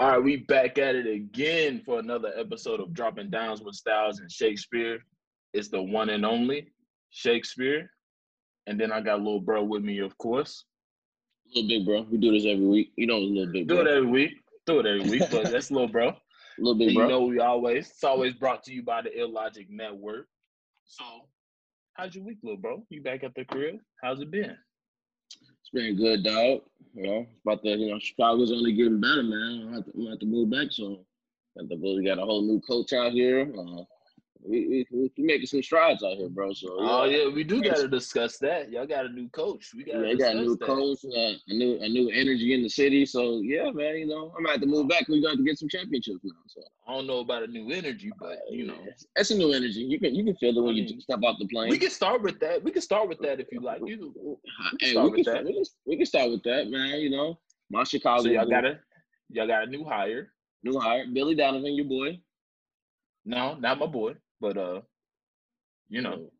All right, we back at it again for another episode of Dropping Downs with Styles and Shakespeare. It's the one and only Shakespeare. And then I got little bro with me, of course. Little big bro. We do this every week. You know, little big Do it every week. Do it every week, but that's little bro. little And big you bro. know we always it's always brought to you by the Illogic Network. So how's your week, little bro? You back at the crib? How's it been? It's been good, dog. You know, about the you know Chicago's only getting better, man. I have to, I'm gonna have to move back soon. Got the we got a whole new coach out here. Uh, we, we we making some strides out here, bro. So Oh yeah, we do gotta discuss that. Y'all got a new coach. We gotta they got a new that. coach, uh, a new a new energy in the city. So yeah, man, you know, I'm gonna have to move back. We got to get some championships now. So I don't know about a new energy, but you know. that's a new energy. You can you can feel it when I you step off the plane. We can start with that. We can start with that if you like. You we can Hey, start we with can, that. we, can, we can start with that, man. You know, my Chicago so y'all got a y'all got a new hire. new hire, Billy Donovan, your boy. No, not my boy, but uh, you know,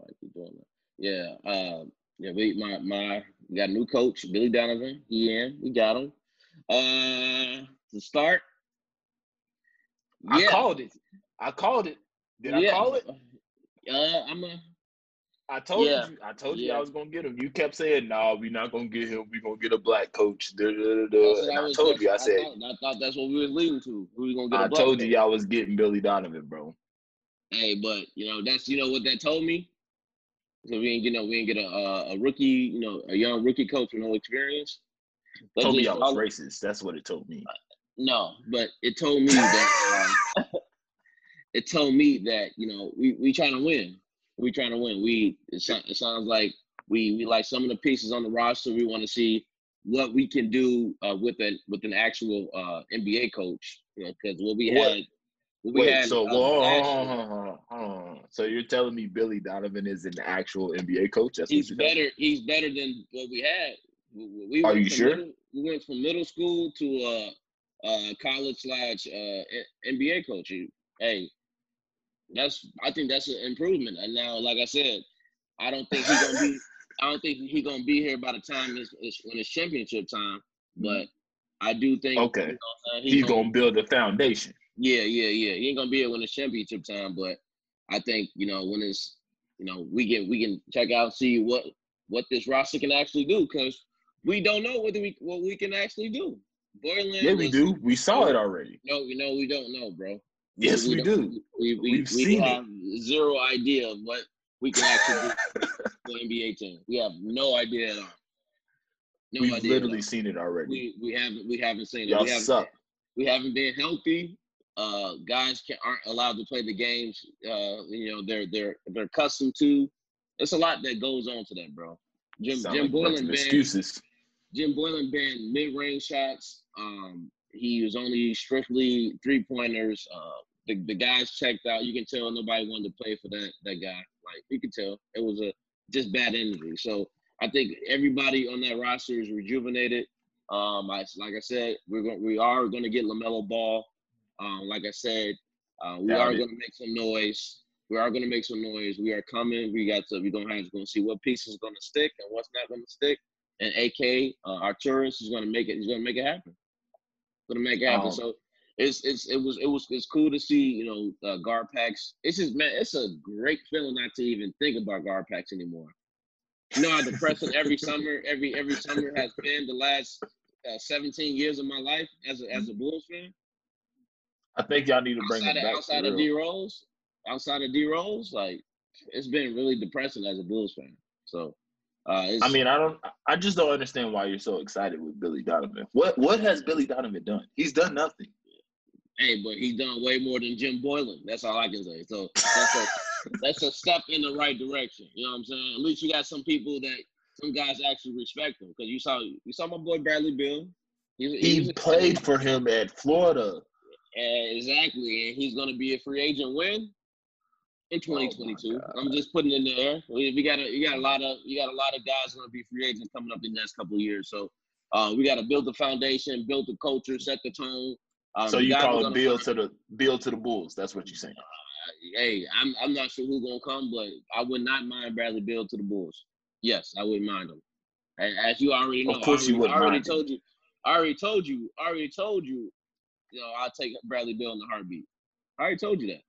I doing that? Yeah, uh, yeah. We my my we got a new coach, Billy Donovan. He in. We got him. Uh, to start. I called it. I called it. Did I call it? Uh, I'm a. I told Yeah. you. I told you Yeah. I was gonna get him. You kept saying, "No, we're not gonna get him. We're gonna get a black coach." Da, da, da, That's da. what And I was- told you. I said, thought, I thought that's what we was leading to. We gonna get a I told you coach. y'all was getting Billy Donovan, bro. Hey, but you know that's you know what that told me. So we ain't get no, we ain't get a uh, a rookie, you know, a young rookie coach with no experience. That told me I was racist. That's what it told me. No, but it told me that um, it told me that you know we we trying to win. We trying to win. We it, so- it sounds like we we like some of the pieces on the roster. We want to see what we can do uh, with an with an actual uh, NBA coach. You know, because what we What- had, we Wait, had. so well, hold on, hold on, hold on, hold. So you're telling me Billy Donovan is an actual NBA coach? That's he's what you're telling me? better. He's better than what we had. We, we Are went you from sure? Middle, we went from middle school to uh, uh, college slash uh, NBA coach. You- Hey, that's I think that's an improvement. And now, like I said, I don't think he's gonna be. I don't think he's gonna be here by the time it's, it's when it's championship time. But I do think. Okay. you know saying, He's gonna build a foundation. Yeah, yeah, yeah. He ain't gonna be here when it's championship time, but I think you know when it's you know we can we can check out see what what this roster can actually do because we don't know whether we what we can actually do. Yeah, we do. We saw it already. No, you know we don't know, bro. Yes, we don't- do. We we, We've we seen it. zero idea of what we can actually do for NBA team. We have no idea at all. No We've idea. literally all. seen it already. we we haven't we haven't seen it. Y'all we suck. we haven't been healthy. Uh, guys can, aren't allowed to play the games. Uh, you know they're they're they're accustomed to. It's a lot that goes on to that, bro. Jim Sound Jim like Boylan banned excuses. Jim Boylan banned mid range shots. Um, he was only strictly three pointers. Uh, the, the guys checked out. You can tell nobody wanted to play for that that guy. Like you can tell it was a just bad energy. So I think everybody on that roster is rejuvenated. Um, I, like I said, we're going we are going to get Lamelo Ball. Um, like I said, uh, we are going to make some noise. We are going to make some noise. We are coming. We got to. We're going to have to see what piece is going to stick and what's not going to stick. And AK uh, Arturas is going to make it. He's going to make it happen. Going to make it happen. Um, so it's it's it was it was it's cool to see you know uh, Gar Pax. It's just man, it's a great feeling not to even think about Gar Pax anymore. You know how depressing every summer, every every summer has been the last uh, 17 years of my life as a as a Bulls fan. I think y'all need to bring Outside it of, back. outside of D. Rose, outside of D Rose, like it's been really depressing as a Bulls fan. So, uh, I mean, I don't. I just don't understand why you're so excited with Billy Donovan. What What has Billy Donovan done? He's done nothing. hey, but he's done way more than Jim Boylan. That's all I can say. So that's a that's a step in the right direction. You know what I'm saying? At least you got some people that some guys actually respect him because you saw you saw my boy Bradley Beal. He, He a- played for him at Florida. Uh, exactly, and he's going to be a free agent when in 2022. God. I'm just putting in the air. We, we got a you got a lot of you got a lot of guys going to be free agents coming up in the next couple of years. So uh, we got to build the foundation, build the culture, set the tone. Um, so you call gonna Beal to the Beal to the Bulls. That's what you're saying. Hey, I'm I'm not sure who's gonna come, but I would not mind Bradley Beal to the Bulls. Yes, I wouldn't mind him. As you already know, Of course I you already, wouldn't I already mind him. told you. I already told you. I already told you. You know, I'll take Bradley Beal in the heartbeat. I already told you that.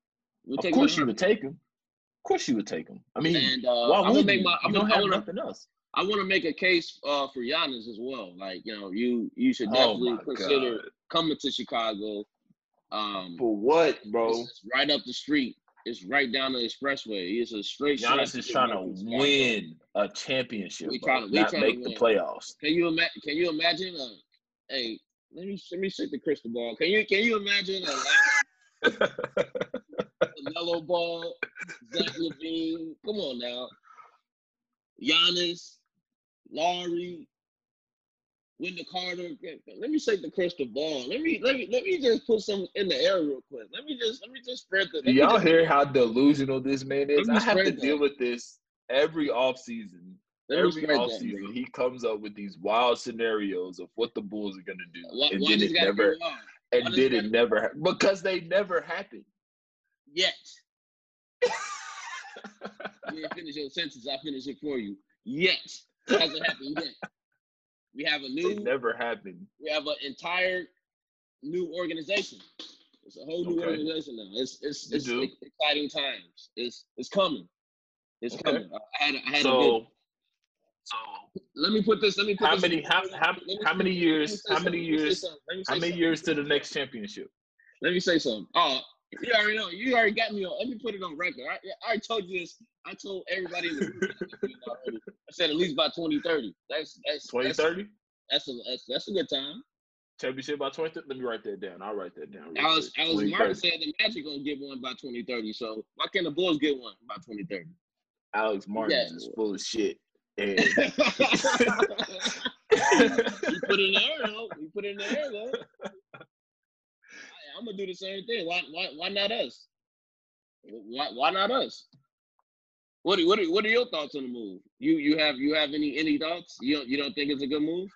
We'll of course, you would take him. Of course, you would take him. I mean, and, uh, why would make? My, you don't have wanna, nothing else. I want to make a case uh, for Giannis as well. Like, you know, you you should oh definitely oh consider God. coming to Chicago. Um, for what, bro? right up the street. It's right down the expressway. It's a straight. Giannis is trying to win a championship. We trying to we not trying make to the playoffs. Can you imagine? Can you imagine? Uh, hey, let me let me shake the crystal ball. Can you can you imagine a, Melo Ball, Zach LaVine? Come on now, Giannis, Lauri, Wendell Carter. Let me shake the crystal ball. Let me let me let me just put some in the air real quick. Let me just let me just spread the. Do y'all hear how delusional this man is? I have to that. deal with this every off season. Every off season, he comes up with these wild scenarios of what the Bulls are gonna do, why, and why then it never, and then it never ha- because they never happen. Yet. you didn't finish your sentence. I finish it for you. Yet hasn't happened yet. We have a new. It never happened. We have an entire new organization. It's a whole new okay. organization now. It's it's, it's exciting times. It's it's coming. It's okay. coming. I had I had so, a good. So let me put this. Let me put how this, many how how, how many years how many years how many years to the next championship? Let me say something. Oh, you already know. You already got me on. Let me put it on record. I, I already told you this. I told everybody in the already. I said at least by 2030. That's that's 2030. That's, that's, a that's, that's a good time. Championship by 2030. Let me write that down. I'll write that down. I was Alex Alex Martin said the Magic gonna get one by 2030. So why can't the Bulls get one by 2030? Alex Martin yeah. is full of shit. Eh. And he put it in the air though. He put it in the air though. I'm gonna do the same thing. Why why why not us? Why why not us? What are, what are, what are your thoughts on the move? You you have you have any any thoughts? You don't you don't think it's a good move?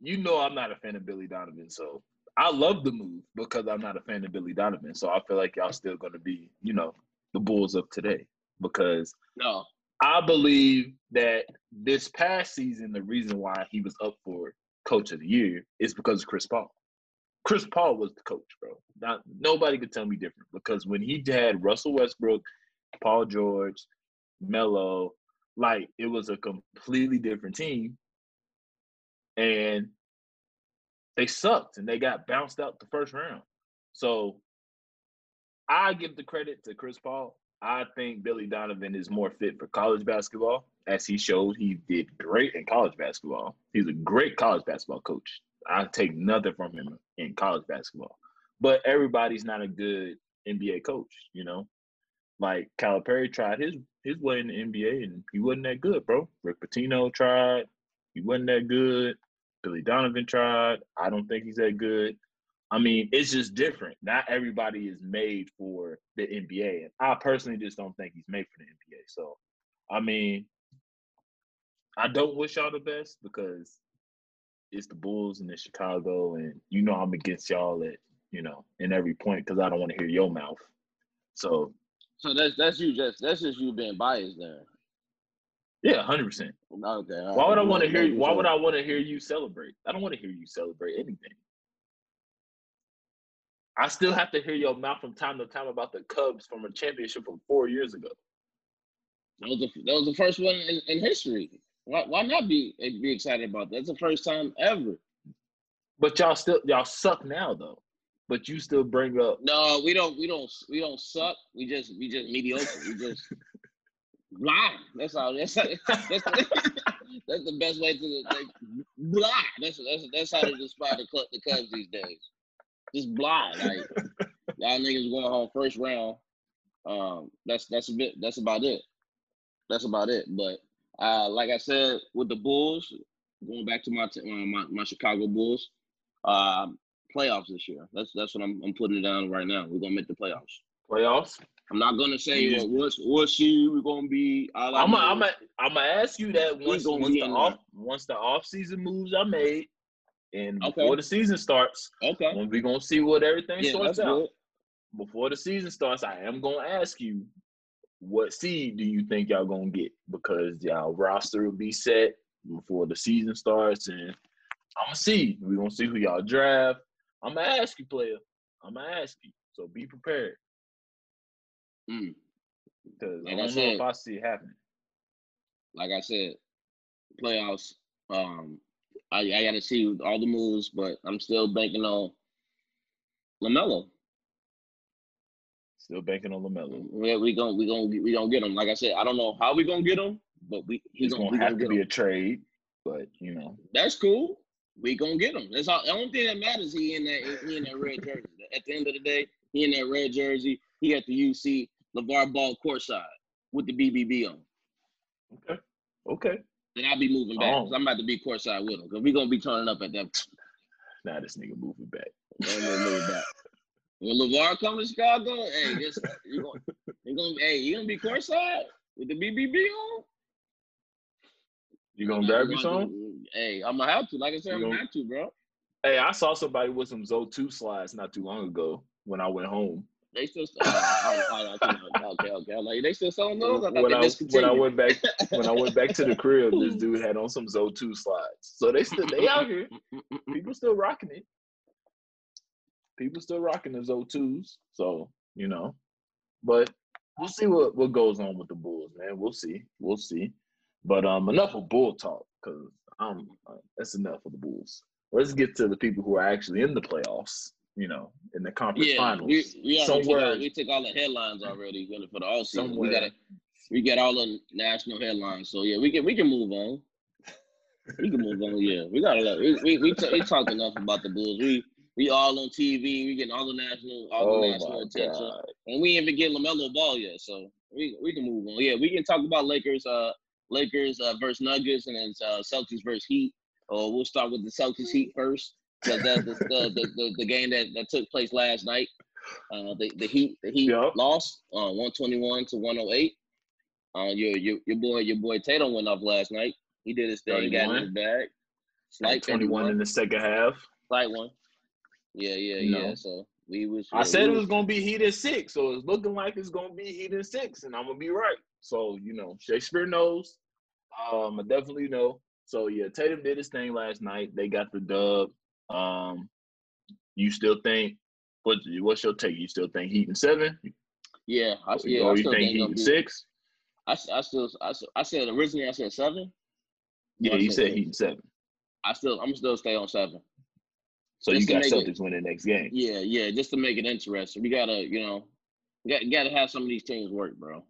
You know I'm not a fan of Billy Donovan, so I love the move because I'm not a fan of Billy Donovan. So I feel like y'all still gonna be, you know, the Bulls of today. Because no, I believe that this past season, the reason why he was up for coach of the year is because of Chris Paul. Chris Paul was the coach, bro. Not nobody could tell me different because when he had Russell Westbrook, Paul George, Melo, like it was a completely different team. And they sucked and they got bounced out the first round. So I give the credit to Chris Paul. I think Billy Donovan is more fit for college basketball. As he showed, he did great in college basketball. He's a great college basketball coach. I take nothing from him in college basketball. But everybody's not a good NBA coach, you know. Like Calipari tried his his way in the NBA and he wasn't that good, bro. Rick Pitino tried, he wasn't that good. Billy Donovan tried. I don't think he's that good. I mean, it's just different. Not everybody is made for the NBA. And I personally just don't think he's made for the NBA. So, I mean, I don't wish y'all the best because it's the Bulls and it's Chicago, and you know I'm against y'all at you know in every point because I don't want to hear your mouth. So, so that's that's you just that's just you being biased there. Yeah, hundred percent. Okay. Why would I want to hear? Why would I want to hear you celebrate? I don't want to hear you celebrate anything. I still have to hear your mouth from time to time about the Cubs from a championship from four years ago. That was the, that was the first one in, in history. Why, why not be be excited about that? It's the first time ever. But y'all still y'all suck now though. But you still bring up No, we don't we don't we don't suck. We just we just mediocre. We just blind. That's all. That's how, that's, that's the best way to like blind. That's that's that's how to describe the the Cubs these days. Just blind. Like y'all niggas going home first round. Um, that's that's a bit. That's about it. That's about it. But uh, like I said, with the Bulls, going back to my t- my, my Chicago Bulls, uh, playoffs this year. That's that's what I'm, I'm putting it down right now. We're gonna make the playoffs. Playoffs. I'm not gonna say what what seed we're gonna be. I'm gonna I'm gonna I'm gonna ask you that once once the off once the off season moves are made and okay. before the season starts. Okay. When we gonna see what everything yeah, sorts out. Good. Before the season starts, I am gonna ask you what seed do you think y'all gonna get? Because y'all roster will be set before the season starts, and I'm gonna see. We gonna see who y'all draft. I'm gonna ask you, player. I'm gonna ask you. So be prepared. Mm. Because Like I I don't know said- if I see it happening. like I said, playoffs. Um, I, I got to see all the moves, but I'm still banking on Lamelo. Still banking on Lamelo. We we gonna we gonna we gonna get him. Like I said, I don't know how we gonna get him, but we he It's gonna, gonna have gonna to be him. a trade, but you know, That's cool. We gonna get him. That's all. The only thing that matters. He in that he in that red jersey. At the end of the day, he in that red jersey. He at the UC LeVar Ball courtside with the BBB on. okay, okay. Then I'll be moving back. Oh. I'm about to be courtside with him. Cause we're gonna be turning up at that. Now this nigga moving back. Move back. When LeVar come to Chicago, hey, just you gonna you gonna hey, you gonna be courtside with the BBB on? You gonna grab your song? Hey, I'm gonna have to. Like I said, You I'm gonna- have to, bro. Hey, I saw somebody with some Zo two slides not too long ago when I went home. They still. Uh, I, I, I, okay, okay. Like, they still selling those. I When I, when I went back when I went back to the crib, this dude had on some Zo two slides. So they still they out here. People still rocking it. People still rocking the Zo twos. So you know, but we'll see what what goes on with the Bulls, man. We'll see. We'll see. But um, enough of bull talk because um, uh, that's enough of the Bulls. Let's get to the people who are actually in the playoffs. You know, in the conference Yeah, finals. we, we, took Somewhere- all, we took all the headlines already for the, for the all season. We Somewhere. got we got all the national headlines. So yeah, we can we can move on. We can move on. Yeah, we got a lot. We we we, t- we talked enough about the Bulls. We we all on TV. We getting all the national all Oh the my national attention, god! and we ain't even get Lamelo Ball yet. So we we can move on. Yeah, we can talk about Lakers. Uh, Lakers uh, versus Nuggets, and then uh, Celtics versus Heat. Or we'll start with the Celtics Heat first the, the, the, the, the game that, that took place last night. Uh, the, the Heat the Heat Yup. lost uh, 121 to 108. Uh, your, your your boy your boy Tatum went off last night. He did his thing, got in 31. his bag. Slight Twenty one in the second half. slight one. Yeah, yeah, You yeah. know. So we was. I said we it was gonna be Heat at six, so it's looking like it's gonna be Heat at six, and I'm gonna be right. So you know, Shakespeare knows. Um, I definitely know. So yeah, Tatum did his thing last night. They got the dub. Um, you still think? What? What's your take? You still think Heat in seven? Yeah, I, yeah. or I you still think Heat in be, six? I still I, I said originally I said seven. Yeah, you said said. Heat in seven. I still I'm still stay on seven. So you Just to got it- Celtics winning next game. Yeah, yeah, just to make it interesting. We gotta, you know, got gotta have some of these teams work, bro.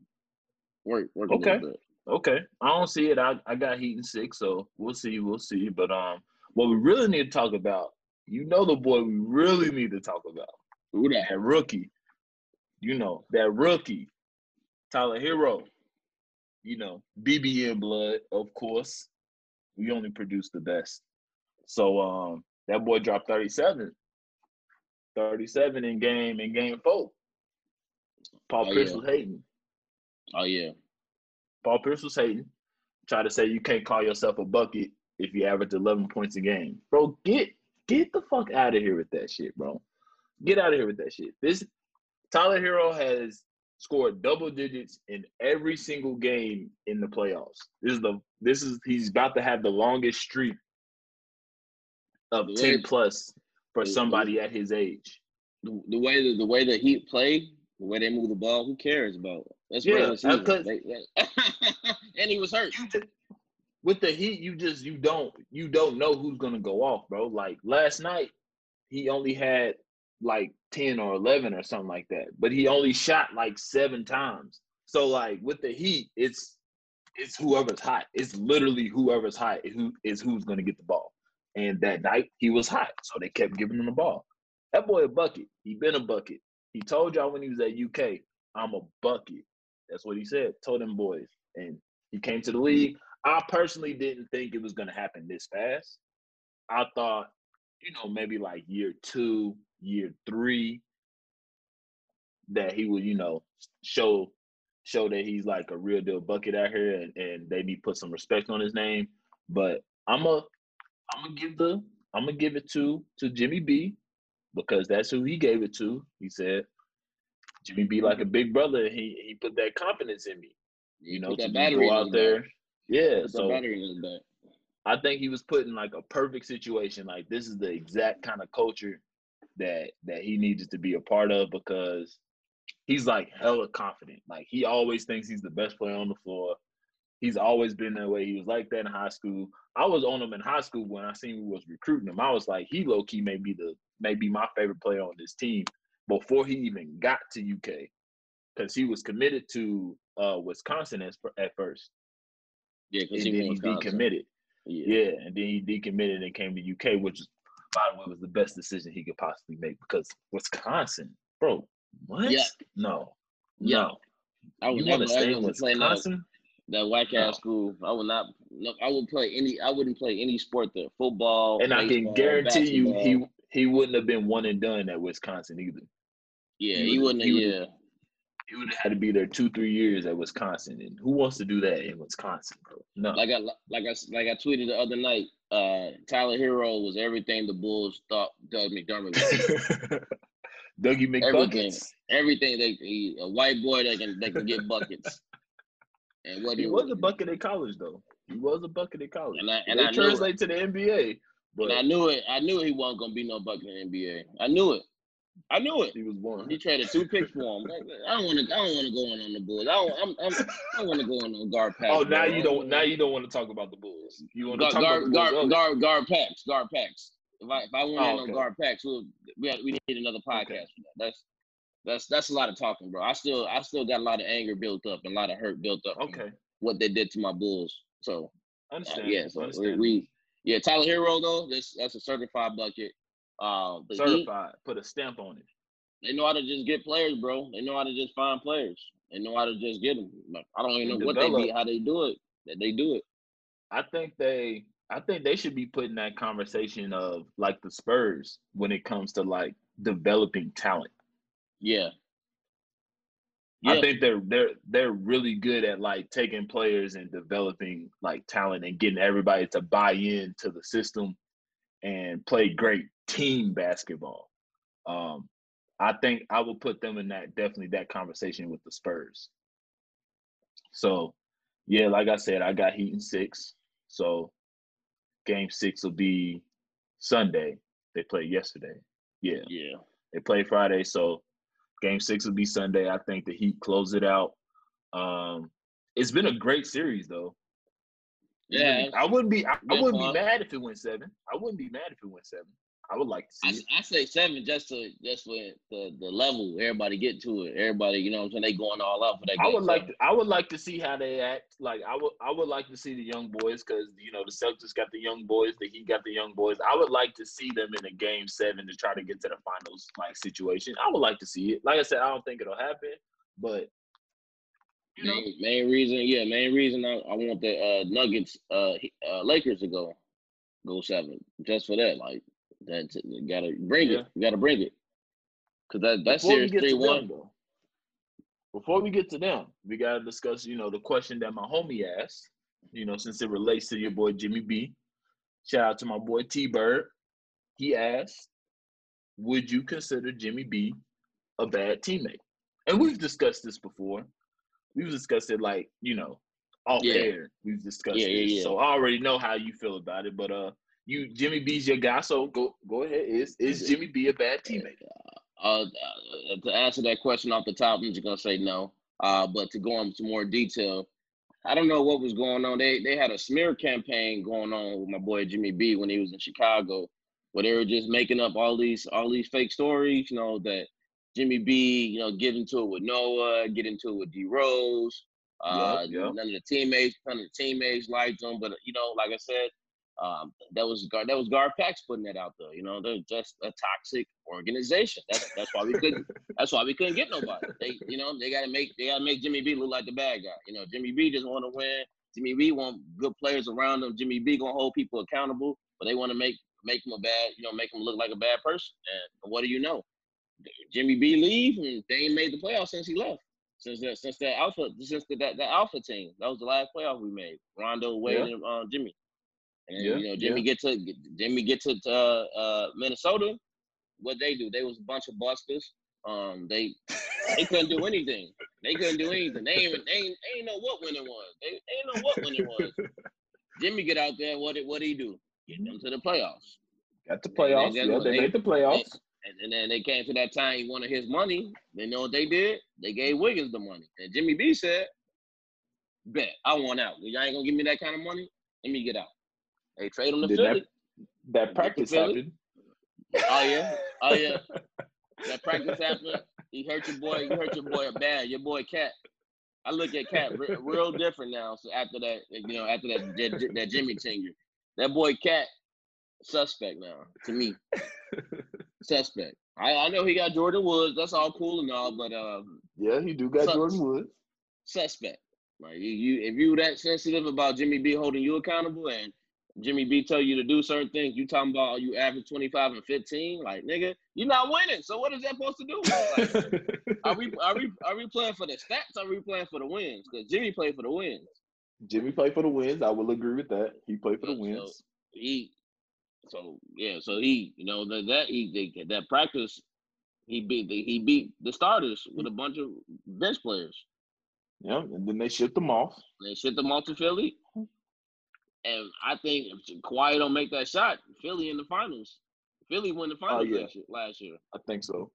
Work, work Okay. Okay, I don't see it. I, I got Heat in six, so we'll see. We'll see. But um, what we really need to talk about, you know, the boy we really need to talk about Who that? rookie. You know that rookie, Tyler Herro. You know BBN blood, of course. We only produce the best. So um, that boy dropped 37. 37 in game in game four. Paul Oh, Pierce yeah. was hating. Oh yeah. Paul Pierce was hating. Try to say you can't call yourself a bucket if you average 11 points a game. Bro, get get the fuck out of here with that shit, bro. Get out of here with that shit. This Tyler Herro has scored double digits in every single game in the playoffs. This is the this is he's about to have the longest streak of The 10 way- plus for somebody at his age. The, the way the, the way the Heat play, the way they move the ball, who cares about? That's Yeah, regular season. Uh, because- They- they- and he was hurt. you just with the Heat, you just you don't you don't know who's gonna go off, bro. Like last night, he only had like ten or eleven or something like that, but he only shot like seven times. So like with the Heat, it's it's whoever's hot. It's literally whoever's hot who is who's gonna get the ball. And that night he was hot, so they kept giving him the ball. That boy a bucket. He been a bucket. He told y'all when he was at UK, I'm a bucket. That's what he said. Told them boys, and he came to the league. I personally didn't think it was going to happen this fast. I thought, you know, maybe like year two, year three, that he would, you know, show show that he's like a real deal bucket out here, and, and they need put some respect on his name. But I'm a, I'm gonna give the, I'm gonna give it to to Jimmy B, because that's who he gave it to. He said, Jimmy B like a big brother. He he put that confidence in me you know, to go out there. Yeah, so battery in his back. I think he was put in like a perfect situation. Like this is the exact kind of culture that that he needed to be a part of because he's like hella confident. Like he always thinks he's the best player on the floor. He's always been that way. He was like that in high school. I was on him in high school when I seen who was recruiting him. I was like, he low key may be the maybe my favorite player on this team before he even got to UK, because he was committed to uh, Wisconsin as, at first. Yeah, because and he, then he decommitted. Yeah. Yeah, and then he decommitted and came to UK, which by the way was the best decision he could possibly make because Wisconsin, bro, what? Yeah. No, Yeah. no. I would You never stay in play that, Wisconsin? that whack No. ass school. I would not. No, I would play any. I wouldn't play any sport there. Football. And I can baseball, guarantee you, he he wouldn't have been one and done at Wisconsin either. Yeah, he he would- wouldn't. he yeah. He would have had to be there two, three years at Wisconsin. And who wants to do that in Wisconsin, bro? No. Like I like I like I tweeted the other night. Uh, Tyler Herro was everything the Bulls thought Doug McDermott was. Dougie Everything. McBuckets. everything they he, a white boy that can that can get buckets. And what He was a bucket in college, though. He was a bucket in college. And I and they I translate to the NBA, but and I knew it. I knew he wasn't gonna be no bucket in the NBA. I knew it. I knew it. he was one. He traded two picks for him. I don't want to. I don't want to go in on the Bulls. I don't. I'm. I'm I don't want to go in on Gar Pax. Oh, now bro. you don't. Now you don't want to talk about the Bulls. You want to talk guard about the guard, Bulls. guard Gar Pax. Gar Pax. If I if I went Oh, in okay. on Gar Pax, we'll, we have, we need another podcast for that. That's that's that's a lot of talking, bro. I still I still got a lot of anger built up and a lot of hurt built up. Okay, What they did to my Bulls. So uh, understand. yeah, so we, understand. we yeah Tyler Herro though. This that's a certified bucket. Uh, he, certified. Put a stamp on it. they know how to just get players, bro. They know how to just find players. They know how to just get them. I don't even know what they be, how they do it. That they do it. I think they. I think they should be putting that conversation of like the Spurs when it comes to like developing talent. Yeah. I think they're they're they're really good at like taking players and developing like talent and getting everybody to buy in to the system and play great team basketball. Um, I think I will put them in that definitely that conversation with the Spurs. So, yeah, like I said, I got Heat in six. So, game six will be Sunday. They played yesterday. Yeah, Yeah. they played Friday, so game six will be Sunday. I think the Heat close it out. Um, it's been a great series though. Yeah. I wouldn't be. I, I wouldn't fun. be mad if it went seven. I wouldn't be mad if it went seven. I would like to I, see it. I say seven just to just for the the level everybody get to it. Everybody, you know what I'm saying? They going all out for that I would like. To, I would like to see how they act. Like I would. I would like to see the young boys because you know the Celtics got the young boys. The Heat got the young boys. I would like to see them in a game seven to try to get to the finals like situation. I would like to see it. Like I said, I don't think it'll happen, but you know, main, main reason, yeah, main reason I, I want the uh, Nuggets, uh, uh, Lakers to go, go seven, just for that. Like that, gotta bring Yeah. it, you gotta bring it, cause that that Before series three one. them, though, before we get to them, we gotta discuss, you know, the question that my homie asked. You know, since it relates to your boy Jimmy B. Shout out to my boy T Bird. He asked, "Would you consider Jimmy B a bad teammate?" And we've discussed this before. We've discussed it like you know, off Yeah. air. We've discussed Yeah, yeah, yeah. so I already know how you feel about it. But uh, you Jimmy B's your guy, so go go ahead. Is is Jimmy B a bad teammate? Uh, uh, to answer that question off the top, I'm just gonna say no. Uh, but to go into more detail, I don't know what was going on. They they had a smear campaign going on with my boy Jimmy B when he was in Chicago, where they were just making up all these all these fake stories. You know that Jimmy B, you know, get into it with Noah, get into it with D Rose. Uh, Yup, yup. None of the teammates, none of the teammates liked him. But you know, like I said, um, that was Gar, that was Gar Pax putting that out there. You know, they're just a toxic organization. That's that's why we couldn't. that's why we couldn't get nobody. They, you know, they gotta make they gotta make Jimmy B look like the bad guy. You know, Jimmy B just want to win. Jimmy B want good players around him. Jimmy B gonna hold people accountable, but they want to make make him a bad, you know, make him look like a bad person. And what do you know? Jimmy B leave and they ain't made the playoffs since he left. Since that since that alpha since the, that that alpha team. That was the last playoff we made. Rondo, Wade, Yeah. and uh, Jimmy. And Yeah, you know, Jimmy get to Jimmy get to uh, uh, Minnesota. What they do? They was a bunch of busters. Um, they they couldn't do anything. They couldn't do anything. They ain't they ain't, they ain't know what winning was. They, they ain't know what winning was. Jimmy get out there. What did what did he do? Get them to the playoffs. Got the playoffs. They- yeah, they- they made the playoffs. And, and then they came to that time he wanted his money. They know what they did? They gave Wiggins the money. And Jimmy B said, Bet, I want out. Y'all ain't gonna give me that kind of money. Let me get out. They trade him to Then Philly. That practice Philly. happened. Oh yeah, oh yeah. That practice happened. He hurt your boy. You hurt your boy bad. Your boy Cat. I look at Cat re- real different now. So after that, you know, after that that, that Jimmy tenure, that boy Cat suspect now to me. Suspect. I, I know he got Jordyn Woods. That's all cool and all, but uh, Yeah, he do got Sucks. Jordyn Woods. suspect. Like you, you, if you that sensitive about Jimmy B holding you accountable and Jimmy B tell you to do certain things, you talking about you average twenty five and fifteen, like nigga, you're not winning. So what is that supposed to do? Like, are we are we are we playing for the stats? Or are we playing for the wins? Because Jimmy played for the wins. Jimmy played for the wins. I will agree with that. He played for the Yeah, so- wins. He, so yeah, so he, you know, that that he they, that practice, he beat the, he beat the starters with a bunch of bench players. Yeah, and then they shipped them off. They shipped them off to Philly. And I think if Kawhi don't make that shot, Philly in the finals. Philly won the finals oh, yeah. last, year, last year. I think so.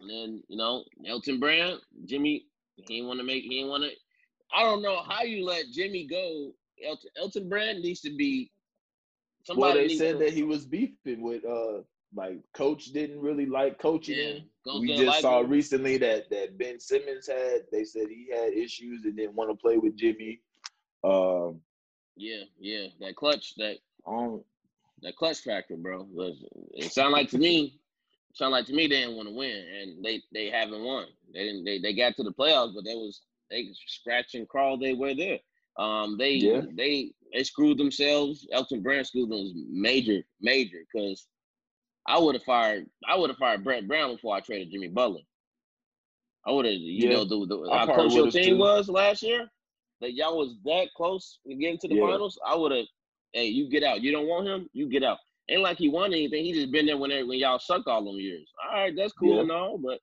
And then, you know, Elton Brand, Jimmy, he ain't want to make, he ain't want to. I don't know how you let Jimmy go. Elton, Elton Brand needs to be. Well, they said to, that he was beefing with uh like coach didn't really like coaching Yeah, him. We just like saw him. recently that that Ben Simmons had they said he had issues and didn't want to play with Jimmy. Um Yeah, yeah, that clutch, that on that clutch factor, bro. It sounded like to me, sound like to me they didn't want to win, and they they haven't won. They didn't. They, they got to the playoffs, but they was they scratch and crawl. They were there. Um, they Yeah. they they screwed themselves. Elton Brand screwed them major, major. Because I would have fired. I would have fired Brett Brown before I traded Jimmy Butler. I would have. You Yeah, know the, the how close your team too. was last year. That y'all was that close to getting to the Yeah. finals. I would have. Hey, you get out. You don't want him. You get out. Ain't like he won anything. He just been there when when y'all suck all them years. All right, that's cool Yeah. and all, but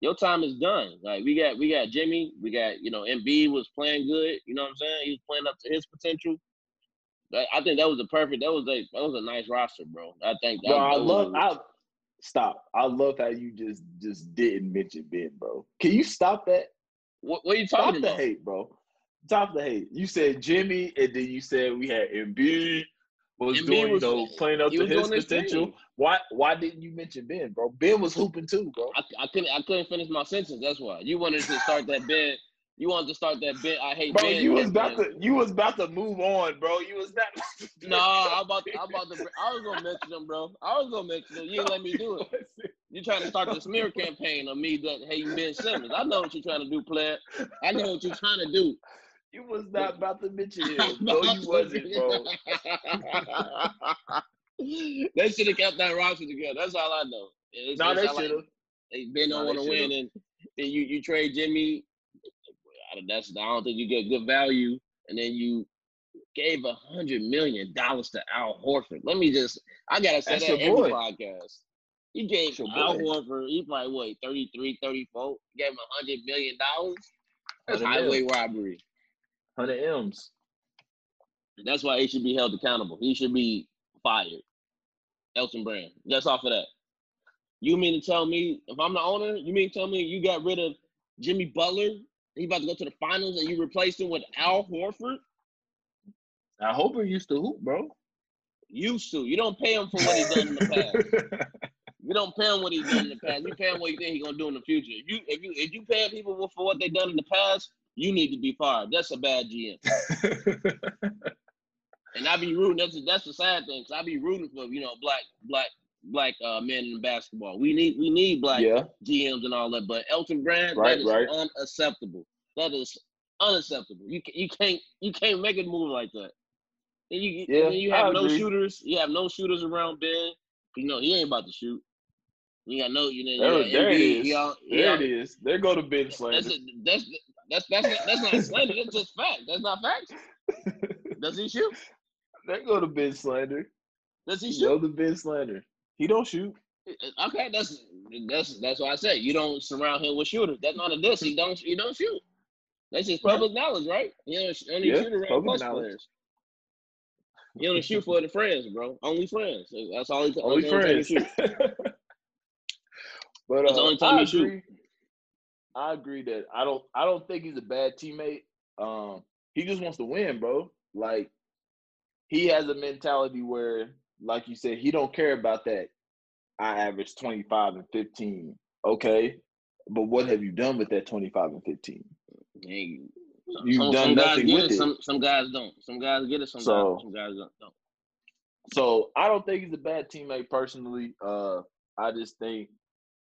your time is done. Like we got we got Jimmy, we got you know Embiid was playing good. You know what I'm saying? He was playing up to his potential. I think that was a perfect. That was a that was a nice roster, bro. I think. That, Bro, I love I stop. I love how you just just didn't mention Ben, bro. Can you stop that? what, what are you talking about? Stop the hate, bro. Stop the hate. You said Jimmy, and then you said we had Embiid was Embiid doing, was- you know, playing up to his potential. thing. Why why didn't you mention Ben, bro? Ben was hooping too, bro. I, I couldn't I couldn't finish my sentence. That's why you wanted to start that bed. You wanted to start that bit. I hate Bro, Ben. you was about man. to you was about to move on, bro. You was not. No, I'm about I'm about to. I was gonna mention them, bro. I was gonna mention them. You didn't let me do it. You trying to start the smear campaign on me that hey you Ben Simmons. I know what you're trying to do, player. I know what you're trying to do. You was not about to mention him. No, you wasn't, bro. they should have kept that roster together. That's all I know. It's- No, it they should have. They Ben don't No, want to win, shoulda. and you you trade Jimmy. That's I don't think you get good value, and then you gave a hundred million dollars to Al Horford. Let me just I gotta say That's that every boy. podcast. He gave Al boy. Horford, he probably what 33, 34. Gave him a hundred million dollars. That's highway mil. robbery. Hundred M's. That's why he should be held accountable. He should be fired. Elton Brand. Just off of that. You mean to tell me, if I'm the owner, you mean to tell me you got rid of Jimmy Butler? He about to go to the finals and you replace him with Al Horford? I hope he used to hoop, bro. Used to. You don't pay him for what he's done in the past. You don't pay him what he's done in the past. You pay him what you think he's gonna do in the future. If you if you if you pay people for what they've done in the past, you need to be fired. That's a bad GM. And I be rooting. That's that's the sad thing. Cause I be rooting for you know black black black uh, men in basketball. We need we need black yeah, GMs and all that. But Elton Brand, Right, that is right. unacceptable. That is unacceptable. You you can't you can't make a move like that. And you Yeah, and you I have no agree. shooters. You have no shooters around Ben. You know he ain't about to shoot. You got no you know there, there it is. he all- he there it is. There go to Ben That's a, that's that's that's not, that's not slander. That's just fact. That's not fact. Does he shoot? There go to Ben slander. Does he Go shoot? to Ben slander. He don't shoot. Okay, that's that's that's what I said. You don't surround him with shooters. That's not a diss. He don't he don't shoot. That's just public knowledge, right? You only Yeah, shoot around plus knowledge. players. He only shoot for the friends, bro. Only friends. That's all. He, Only the only friends. shoot. but That's the uh, only time I shoot. agree. I agree that I don't. I don't think he's a bad teammate. Um, he just wants to win, bro. Like he has a mentality where, like you said, he don't care about that. I average twenty five and fifteen. Okay, but what have you done with that twenty five and fifteen? Hey, some- You've some, done some guys nothing get with it, it. Some some guys don't. Some guys get it. Some So- guys some guys don't. don't. So I don't think he's a bad teammate personally. Uh, I just think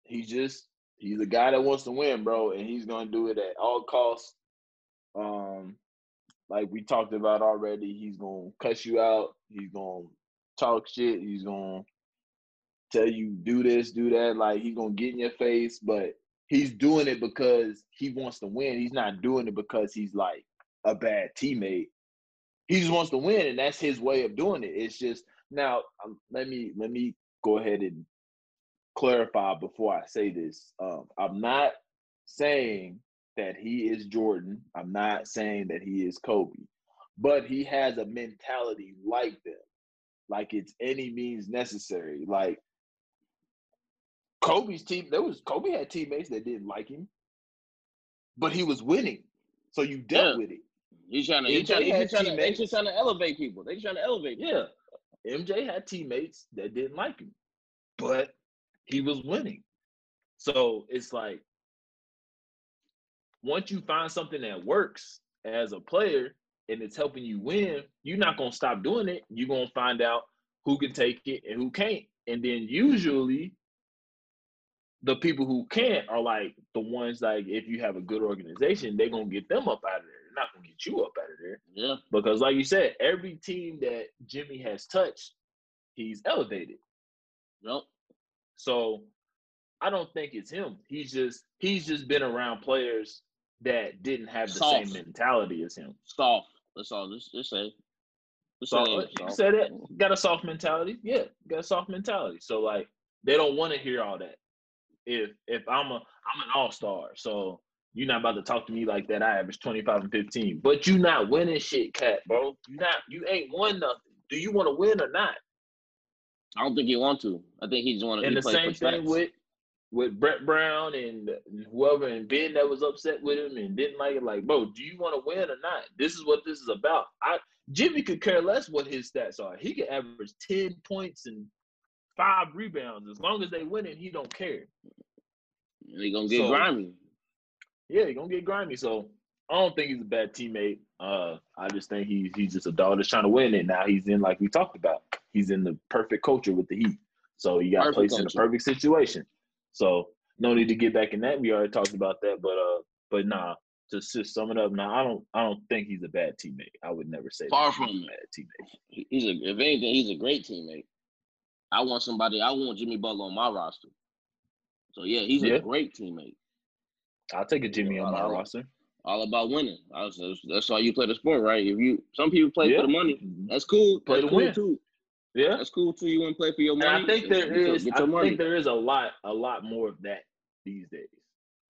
he's just he's a guy that wants to win, bro, and he's gonna do it at all costs. Um, like we talked about already, he's gonna cuss you out. He's gonna talk shit. He's gonna tell you do this, do that. Like he's gonna get in your face, but he's doing it because he wants to win. He's not doing it because he's like a bad teammate. He just wants to win, and that's his way of doing it. It's just now. Um, let me let me go ahead and clarify before I say this. Um, I'm not saying that he is Jordan. I'm not saying that he is Kobe, but he has a mentality like them, like it's any means necessary. Like Kobe's team, there was Kobe had teammates that didn't like him, but he was winning, so you dealt Yeah. with it. He's trying to. He's trying, he's trying to. He's just trying to elevate people. They trying to elevate. people. Yeah, MJ had teammates that didn't like him, but he was winning. So it's like once you find something that works as a player and it's helping you win, you're not gonna stop doing it. You're gonna find out who can take it and who can't. And then usually the people who can't are like the ones like if you have a good organization, they're gonna get them up out of there. They're not gonna get you up out of there. Yeah. Because, like you said, every team that Jimmy has touched, he's elevated. Yep. So I don't think it's him. He's just he's just been around players that didn't have the Soft. same mentality as him. Soft. That's all. Just just say. Just So say uh, you said it. Got a soft mentality. Yeah, got a soft mentality. So like they don't want to hear all that. If if I'm a I'm an all star, so you're not about to talk to me like that. I average 25 and 15, but you not winning shit, cat, bro. You not you ain't won nothing. Do you want to win or not? I don't think he want to. I think he just want to. And the same thing with with Brett Brown and whoever and Ben that was upset with him and didn't like it. Like, bro, do you want to win or not? This is what this is about. I Jimmy could care less what his stats are. He could average ten points and five rebounds as long as they winning. He don't care. They gonna get So- grimy. Yeah, he gonna get grimy. So I don't think he's a bad teammate. Uh, I just think he's he's just a dog that's trying to win it. Now he's in like we talked about. He's in the perfect culture with the Heat. So he got placed in a culture. perfect situation. So no need to get back in that. We already talked about that. But uh, but nah. To just sum it up, now I don't I don't think he's a bad teammate. I would never say Far from a bad teammate. He's a. If anything, he's a great teammate. I want somebody. I want Jimmy Butler on my roster. So yeah, he's Yeah. a great teammate. I'll take a Jimmy on my All roster. All about winning. I was, that's, that's why you play the sport, right? If you some people play Yeah. for the money, that's cool. Play that's to cool win. too. Yeah. That's cool too. You want to play for your And money? I think there is. I money. think there is a lot, a lot more of that these days.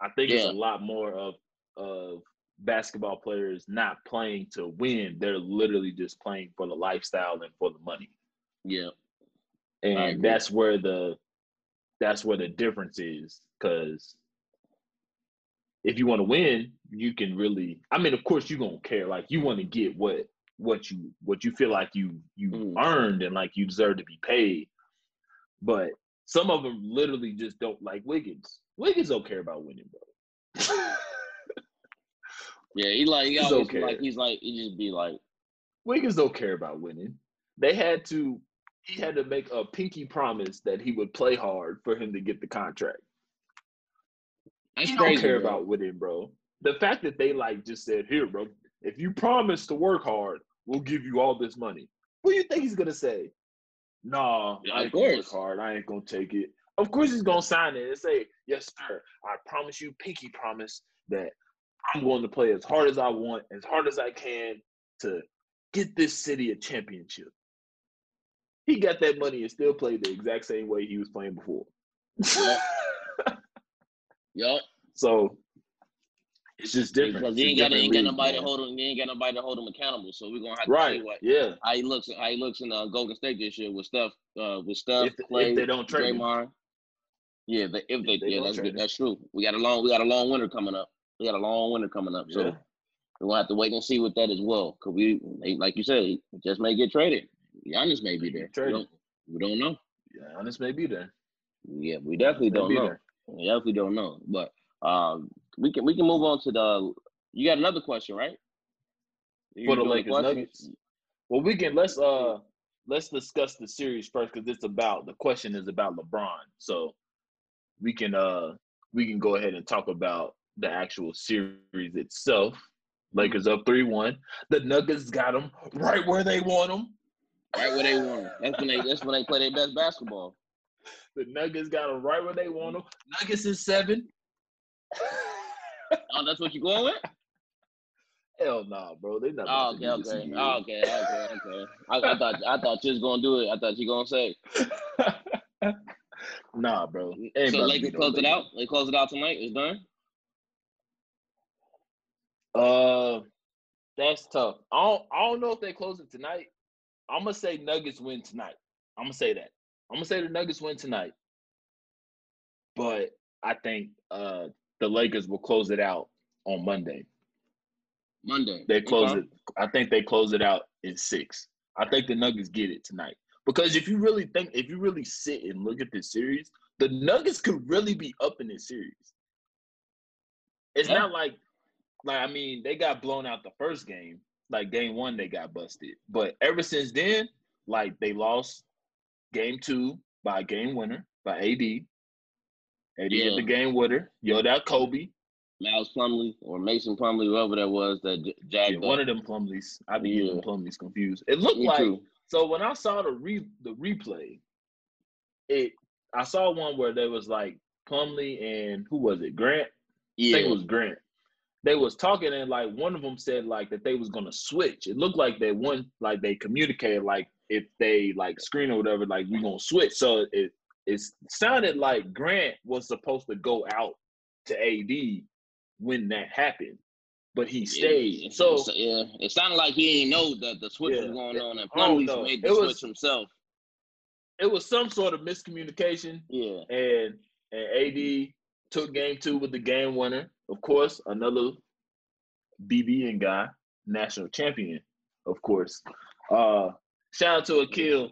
I think it's Yeah. a lot more of of basketball players not playing to win. They're literally just playing for the lifestyle and for the money. yeah. And that's where the that's where the difference is. Because if you want to win, you can really. I mean, of course, you gonna care. Like you want to get what what you what you feel like you you Mhm. earned and like you deserve to be paid. But some of them literally just don't like Wiggins. Wiggins don't care about winning, bro. Yeah, he like he He's always okay. like he's like he just be like Wiggins don't care about winning. They had to. He had to make a pinky promise that he would play hard for him to get the contract. that's He crazy. don't care bro. about winning, bro. The fact that they like just said, "Here, bro, if you promise to work hard, we'll give you all this money." What do you think he's gonna say? Nah, Yeah, I ain't gonna work hard. I ain't gonna take it. Of course, he's gonna sign it and say, "Yes, sir. I promise you, pinky promise that I'm going to play as hard as I want, as hard as I can to get this city a championship." He got that money and still played the exact same way he was playing before. Yup. So It's just different. Because he ain't got, ain't got nobody to hold him. He ain't got nobody to hold him accountable. So we're gonna have to Right. see what Yeah. how he looks. How he looks in uh, Golden State this year with stuff uh, with Steph, If, Clay, if they don't trade him. Draymond. Yeah, they, if they, they yeah, that's good. That's true. We got a long, we got a long winter coming up. We got a long winter coming up. So Yeah. we're gonna have to wait and see with that as well. Cause we, like you said, just may get traded. Giannis may be there. We don't, we don't know. Yeah, Giannis may be there. Yeah, we definitely don't know. We definitely don't know. But um, we can we can move on to the. You got another question, right? You For the Lakers? Nuggets. Well, we can let's uh let's discuss the series first because it's about the question is about LeBron. So we can uh we can go ahead and talk about the actual series itself. Lakers up three one. The Nuggets got them right where they want them. Right where they want them. That's when they. That's when they play their best basketball. The Nuggets got them right where they want them. Nuggets is seven. Oh, that's what you're going with? Hell nah, bro. They not. Oh, okay, okay, oh, okay, okay, okay. I, I thought I thought you was gonna do it. I thought you gonna say. nah, bro. Ain't so Lakers close it out. They close it out tonight. It's done. Uh, that's tough. I don't. I don't know if they close it tonight. I'm gonna say Nuggets win tonight. I'm gonna say that. I'm gonna say the Nuggets win tonight. But I think uh the Lakers will close it out on Monday. Monday. They close Okay. it. I think they close it out in six. I think the Nuggets get it tonight. Because if you really think, if you really sit and look at this series, the Nuggets could really be up in this series. It's Yeah. not like, like I mean, they got blown out the first game. Like game one, they got busted. But ever since then, like they lost game two by game winner by AD. AD hit Yeah. the game winner. Yelled out Kobe. Miles Plumlee or Mason Plumlee, whoever that was that j- Yeah, one of them Plumlees. I be Yeah. Plumlees confused. It looked Me like too. so when I saw the re the replay, it I saw one where there was like Plumlee and who was it? Grant. I think Yeah. it was Grant. They was talking and like one of them said like that they was gonna switch. It looked like they one like they communicated like if they like screen or whatever like we gonna switch. So it it sounded like Grant was supposed to go out to AD when that happened, but he stayed. Yeah, So it's- yeah, it sounded like he didn't know that the switch was going on, and Plumlee made the It was- switch himself. it was some sort of miscommunication Yeah, and and AD took game two with the game winner. Of course, another BBN guy, national champion, of course. Uh shout out to Akil,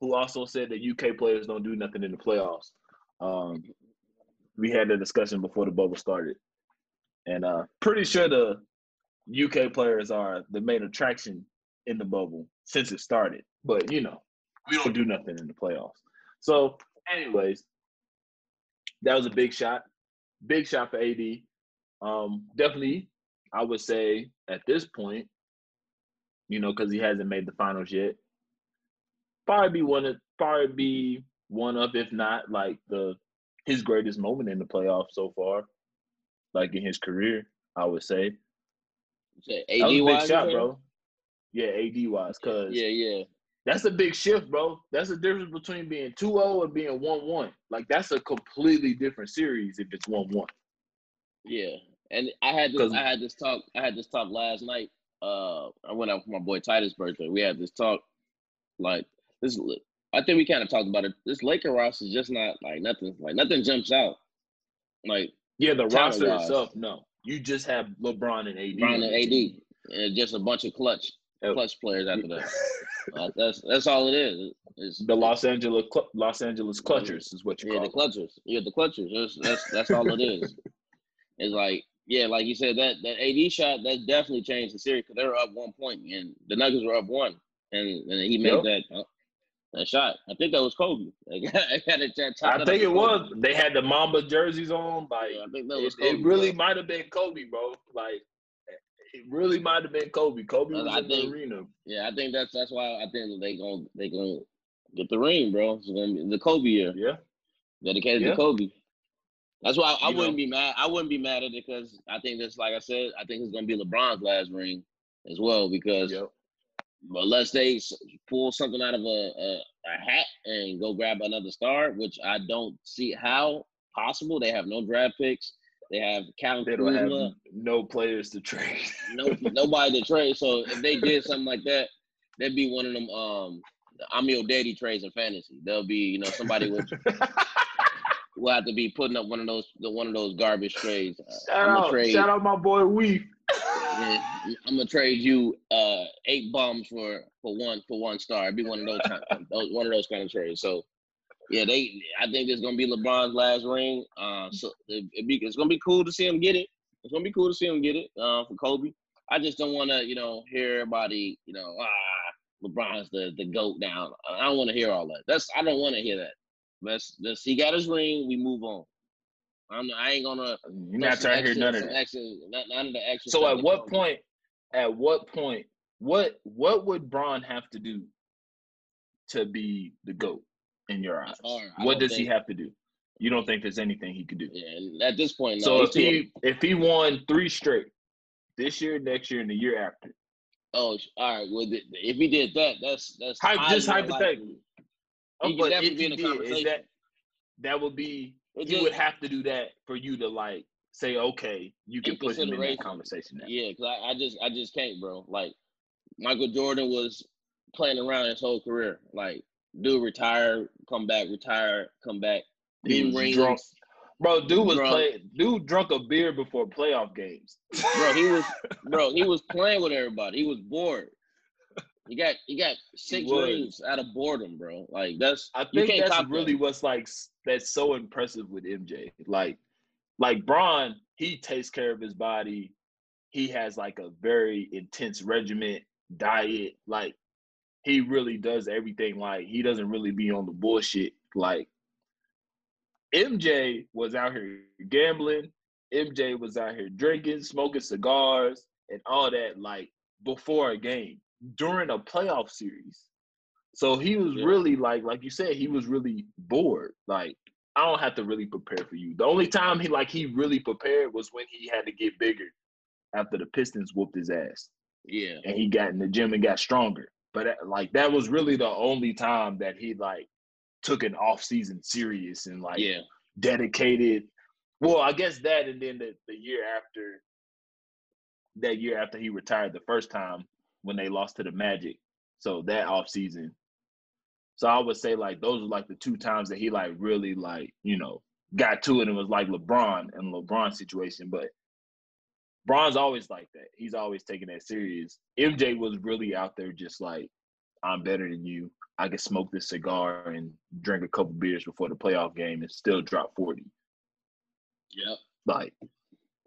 who also said that UK players don't do nothing in the playoffs. Um we had a discussion before the bubble started. And uh pretty sure the UK players are the main attraction in the bubble since it started. But you know, we don't do nothing in the playoffs. So, anyways, that was a big shot. Big shot for AD. Um, definitely, I would say at this point, you know, because he hasn't made the finals yet. Probably be one of probably be one of, if not like the his greatest moment in the playoffs so far, like in his career. I would say So that was a AD big shot, bro. Yeah, AD wise, cause Yeah, yeah, that's a big shift, bro. That's the difference between being 2-0 and being 1-1. Like that's a completely different series if it's 1-1. yeah. And I had this, I had this talk, I had this talk last night. Uh, I went out for my boy Titus' birthday. We had this talk, like this. I think we kind of talked about it. This Laker roster is just not like nothing. Like nothing jumps out. Like Yeah, the roster Talent-wise. itself, no. You just have LeBron and AD. Brown on and AD, and just a bunch of clutch, clutch players after that. Uh, that's that's all it is. It's, the Los Angeles Los Angeles Clutchers is what you yeah, call the them. clutchers. Yeah, the clutchers. That's that's that's all it is. It's like yeah, like you said that that AD shot that definitely changed the series because they were up one point and the Nuggets were up one, and and he made Yep. that uh, that shot. I think that was Kobe. Like, I had it I think it was. They had the Mamba jerseys on. Like Yeah, I think that it, was Kobe. it really might have been Kobe, bro. Like it really might have been Kobe. Kobe was I in think- the arena. Yeah, I think that's that's why I think they gonna they gonna get the ring, bro. It's gonna be the Kobe year. Yeah. dedicated Yeah. to Kobe. That's why I, I wouldn't know. be mad. I wouldn't be mad at it because I think that's like I said. I think it's gonna be LeBron's last ring as well because Yep. Unless they pull something out of a, a a hat and go grab another star, which I don't see how possible. They have no draft picks. They have Cal They don't have no players to trade. No, nobody to trade. So if they did something like that, that'd be one of them. Um, I'm your Daddy trades in fantasy. There'll be, you know, somebody would will have to be putting up one of those the one of those garbage trades. Uh, shout out, trade. shout out my boy Weef. Yeah, I'm gonna trade you uh eight bombs for for one for one star. It'd be one of those kind those, one of those kind of trades. So yeah, they I think it's gonna be LeBron's last ring. Uh, so it, be, it's gonna be cool to see him get it. It's gonna be cool to see him get it uh, for Kobe. I just don't want to you know hear everybody you know ah LeBron's the the goat now. I don't want to hear all that. That's I don't want to hear that. Let's let's he got his ring. We move on. I'm I ain't gonna. You're not trying to hear none of that. Extra, none, none of the extra. So at what point? At what point? What what would Bron have to do to be the goat in your eyes? What does he have to do? You don't think there's anything he could do? Yeah, at this point, no, So if he if he won three straight this year, next year, and the year after, oh, all right. Well, th- if he did that, that's that's Hy- just hypothetically. unlikely. oh, He but definitely be in is conversation. that that would be He just- would have to do that for you to like say, okay, you can put him in that conversation now. Yeah, because I, I just I just can't, bro. Like Michael Jordan was playing around his whole career. Like, dude retired, come back, retire, come back. He was drunk. Bro, dude was Drunk. playing. Dude drunk a beer before playoff games. Bro, he was bro, he was playing with everybody. He was bored. He got he got six was. rings out of boredom, bro. Like that's I you think can't that's really what's like that's so impressive with MJ. Like, like Bron, he takes care of his body. He has like a very intense regiment diet. Like, he really does everything. Like, he doesn't really be on the bullshit. Like, MJ was out here gambling. MJ was out here drinking, smoking cigars, and all that. Like before a game during a playoff series. So he was Yeah. really like, like you said, he was really bored. Like I don't have to really prepare for you. The only time he like he really prepared was when he had to get bigger after the Pistons whooped his ass yeah. and he got in the gym and got stronger. But like that was really the only time that he like took an off season serious and like Yeah. dedicated. Well, I guess that, and then the, the year after, that year after he retired the first time when they lost to the Magic. So that off season. So I would say like those were like the two times that he like really like you know got to it and was like LeBron and LeBron situation. But Bron's always like that. He's always taking that serious. MJ was really out there just like I'm better than you. I can smoke this cigar and drink a couple beers before the playoff game and still drop 40. Yep. Like,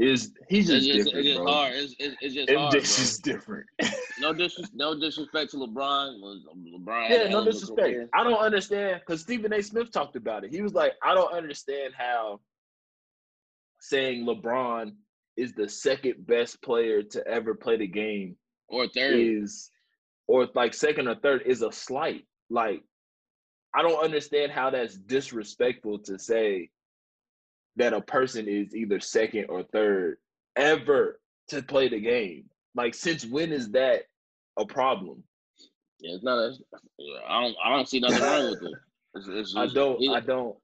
is he's It's just just, different, it's just bro. hard. It's, it's, it's just hard, bro. just different. No disres- no disrespect to LeBron. LeBron yeah, no disrespect. I don't understand because Stephen A. Smith talked about it. He was like, I don't understand how saying LeBron is the second best player to ever play the game Or third. is, or like second or third is a slight. Like, I don't understand how that's disrespectful to say that a person is either second or third ever to play the game. Like, since when is that a problem? Yeah, it's not a. I don't. I don't see nothing wrong with it. It's, it's I don't. he- I don't.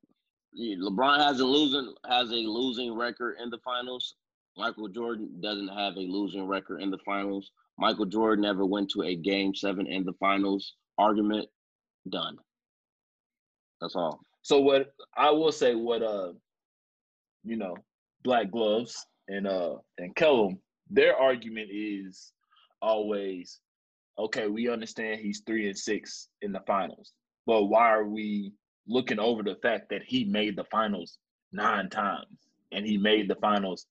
LeBron has a losing has a losing record in the finals. Michael Jordan doesn't have a losing record in the finals. Michael Jordan never went to a game seven in the finals. Argument done. That's all. So what I will say, what uh, you know, Black Gloves and uh and Kellum, their argument is always, okay, we understand he's three and six in the finals, but why are we looking over the fact that he made the finals nine times and he made the finals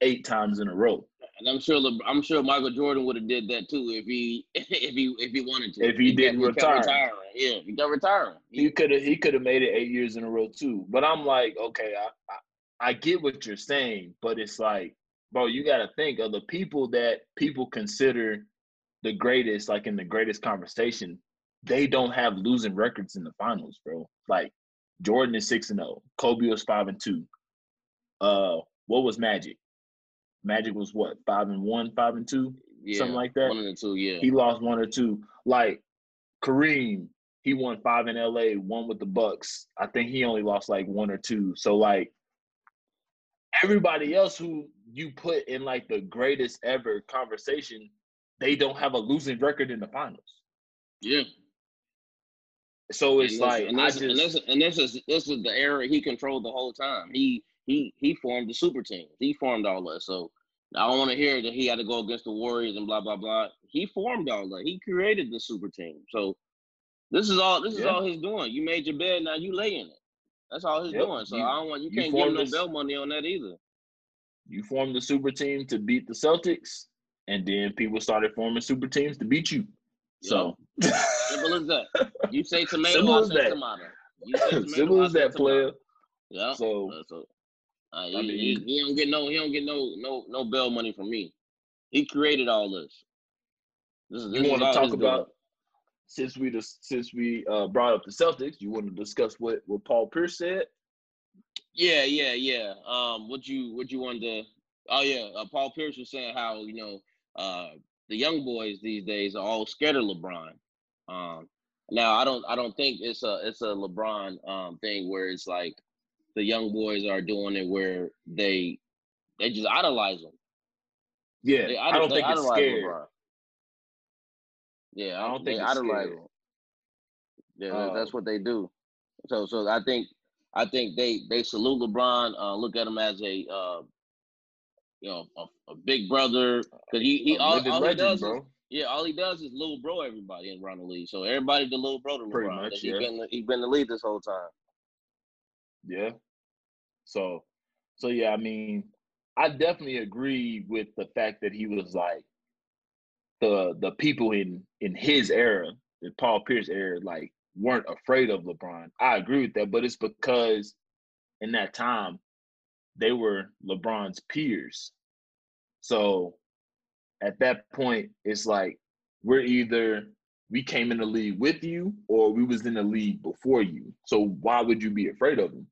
eight times in a row? And I'm sure Le- I'm sure Michael Jordan would have did that too if he if he if he wanted to. If he kept- didn't kept retire. retiring. Yeah, he kept retiring. he could have he could have made it eight years in a row too. But I'm like, okay, I, I I get what you're saying, but it's like, bro, you got to think of the people that people consider the greatest, like in the greatest conversation. They don't have losing records in the finals, bro. Like Jordan is six and zero, Kobe was five and two. Uh, what was Magic? Magic was what five and one, five and two, yeah, something like that. One the two. Yeah. He lost one or two. Like Kareem, he won five in LA, one with the Bucks. I think he only lost like one or two. So like everybody else who you put in like the greatest ever conversation, they don't have a losing record in the finals. Yeah. So it's and like and this, just and this, and this is this is the era he controlled the whole time. He he he formed the super team. He formed all that. So I don't want to hear that he had to go against the Warriors and blah blah blah. He formed all that. He created the super team. So this is all this is Yeah. all he's doing. You made your bed, now you lay in it. That's all he's Yep. doing. So You- I don't want you you can't give no bail money on that either. you formed the super team to beat the Celtics, and then people started forming super teams to beat you. So Simple as that. You say tomato, Simple I say that. tomato. You say tomato, simple as that, player. Yeah. So Uh, so uh, he, I he, mean- he don't get no he don't get no no no bail money from me. He created all this. This is this you want to talk about. Since we just since we uh, brought up the Celtics, you want to discuss what what Paul Pierce said? Yeah, yeah, yeah. Um, what you what you wanted to? Oh yeah, uh, Paul Pierce was saying how you know uh the young boys these days are all scared of LeBron. Um, now I don't I don't think it's a it's a LeBron um thing where it's like the young boys are doing it where they they just idolize him. Yeah, They I don't think it's scared. LeBron. Yeah, I don't think idolize scared. him. Yeah, that- that's what they do. So, so I think, I think they they salute LeBron, uh, look at him as a, uh, you know, a, a big brother because he he all, all he does bro. is yeah, all he does is little bro everybody around the league. So everybody the little bro to Pretty much, much, 'cause he yeah. been he been the lead this whole time. Yeah. So, so yeah, I mean, I definitely agree with the fact that he was like the the people in in his era, the Paul Pierce era, like weren't afraid of LeBron. I agree with that, but it's because in that time they were LeBron's peers. So at that point, it's like we're either we came in the league with you or we was in the league before you. So why would you be afraid of him?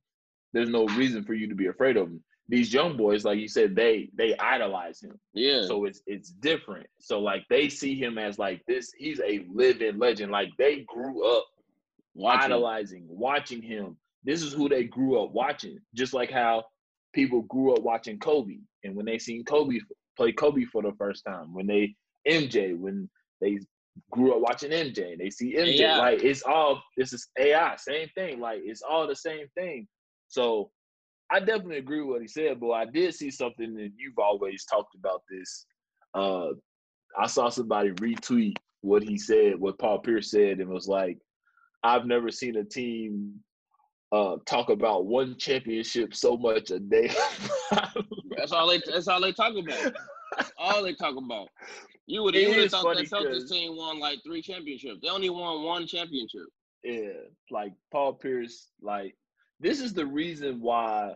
There's no reason for you to be afraid of him. These young boys, like you said, they they idolize him. Yeah, So it's it's different. So like they see him as like this, he's a living legend. Like they grew up watch him. idolizing, watching him. This is who they grew up watching. Just like how people grew up watching Kobe, and when they seen Kobe play Kobe for the first time, when they MJ, when they grew up watching MJ, and they see MJ, AI. like it's all this is AI, same thing. Like it's all the same thing. So I definitely agree with what he said, but I did see something that you've always talked about this. Uh, I saw somebody retweet what he said, what Paul Pierce said, and was like, I've never seen a team uh, talk about one championship so much a day. That's all they. That's all they talk about. That's all they talk about. You would even you would have thought that Celtics team won like three championships. They only won one championship. yeah, like Paul Pierce, like this is the reason why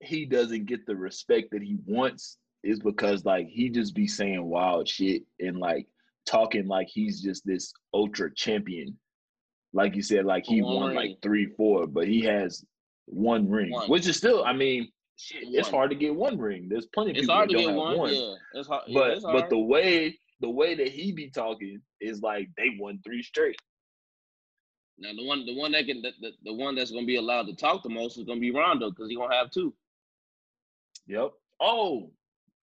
he doesn't get the respect that he wants is because like he just be saying wild shit and like talking like he's just this ultra champion. Like you said, like he One won ring. like three, four, but he has one ring, One. which is still, I mean, shit, it's hard to get one ring. There's plenty of It's people hard that to don't get have one. one. Yeah, it's hard. yeah, But it's but the way the way that he be talking is like they won three straight. Now the one, the one that can, the, the, the one that's gonna be allowed to talk the most is gonna be Rondo because he gonna have two. Yep. Oh,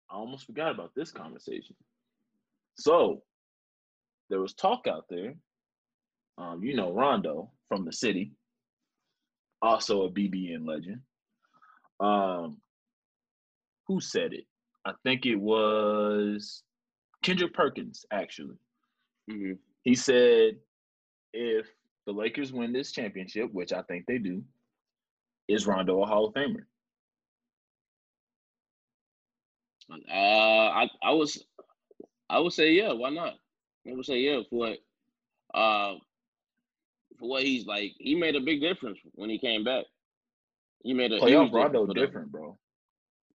I almost forgot about this conversation. So there was talk out there. Um, you know Rondo from the city, also a BBN legend. Um, who said it? I think it was Kendrick Perkins, actually. Mm-hmm. He said if the Lakers win this championship, which I think they do, is Rondo a Hall of Famer? Uh, I I was, I would say yeah. Why not? I would say yeah for what, uh, for what he's like. He made a big difference when he came back. He made a Playoff difference Rondo different, bro.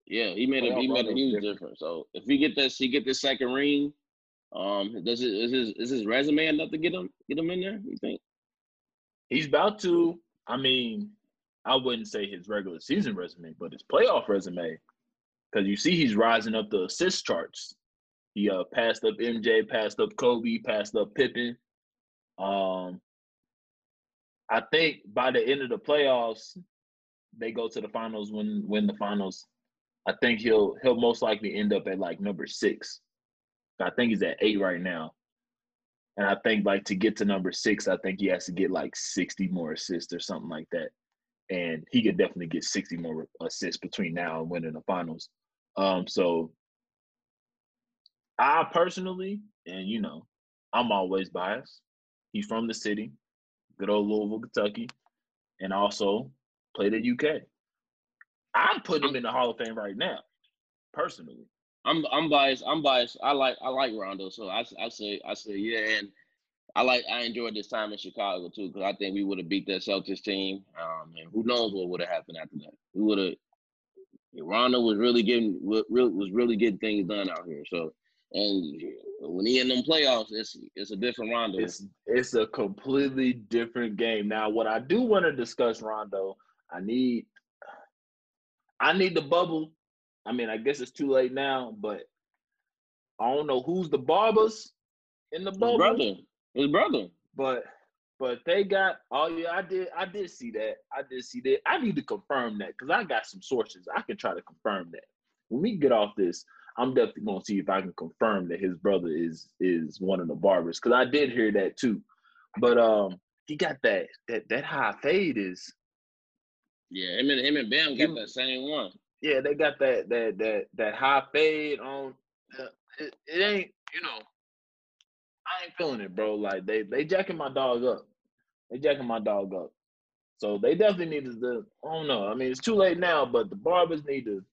Yeah, he made a Playoff he made a Rondo's huge different. difference. So if he get this, he get this second ring. Um, does it is his is his resume enough to get him get him in there? You think? He's about to. I mean, I wouldn't say his regular season resume, but his playoff resume, because you see he's rising up the assist charts. He uh passed up MJ, passed up Kobe, passed up Pippen. Um, I think by the end of the playoffs, they go to the finals, When win the finals, I think he'll he'll most likely end up at like number six. I think he's at eight right now. And I think like to get to number six, I think he has to get like 60 more assists or something like that. And he could definitely get 60 more assists between now and winning the finals. Um, so I personally, and you know, I'm always biased. He's from the city, good old Louisville, Kentucky, and also played at UK. I'm putting him in the Hall of Fame right now, personally. I'm I'm biased. I'm biased. I like I like Rondo, so I, I say I say yeah, and I like I enjoyed this time in Chicago too because I think we would have beat that Celtics team. Um, and who knows what would have happened after that? We would have. Rondo was really getting was really getting things done out here. So, and when he in them playoffs, it's it's a different Rondo. It's it's a completely different game. Now, what I do want to discuss, Rondo, I need I need the bubble I mean, I guess it's too late now, but I don't know who's the barbers in the bubble. His brother. His brother. But but they got oh yeah, I did I did see that. I did see that. I need to confirm that because I got some sources. I can try to confirm that. When we get off this, I'm definitely gonna see if I can confirm that his brother is is one of the barbers. Cause I did hear that too. But um he got that that that high fade is yeah, him and him and Bam got that same one yeah, they got that that that that high fade on. Uh, it, it ain't you know, I ain't feeling it, bro. Like they they jacking my dog up. They jacking my dog up. So they definitely need to. I don't know. I mean, it's too late now, but the barbers need to.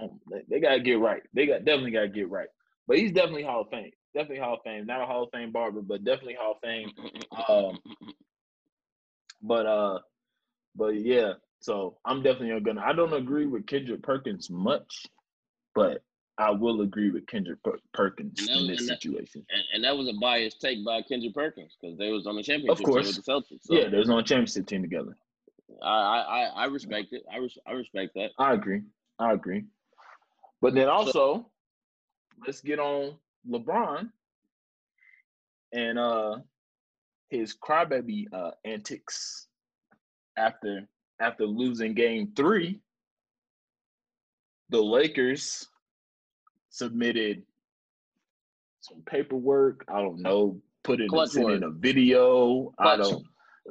Um, they, they gotta get right. They got definitely gotta get right. But he's definitely Hall of Fame. Definitely Hall of Fame. Not a Hall of Fame barber, but definitely Hall of Fame. Um, but uh, but yeah, so I'm definitely gonna. I don't agree with Kendrick Perkins much, but I will agree with Kendrick Perkins in this and situation. and, and, that was a biased take by Kendrick Perkins because they was on the championship of course. with the Celtics. So. Yeah, they was on a championship team together. I I I respect it. I res- I respect that. I agree. I agree. But then also, so, let's get on LeBron and uh his crybaby uh antics after after losing game three, the Lakers submitted some paperwork. I don't know, put in, in a video. Clutch. I don't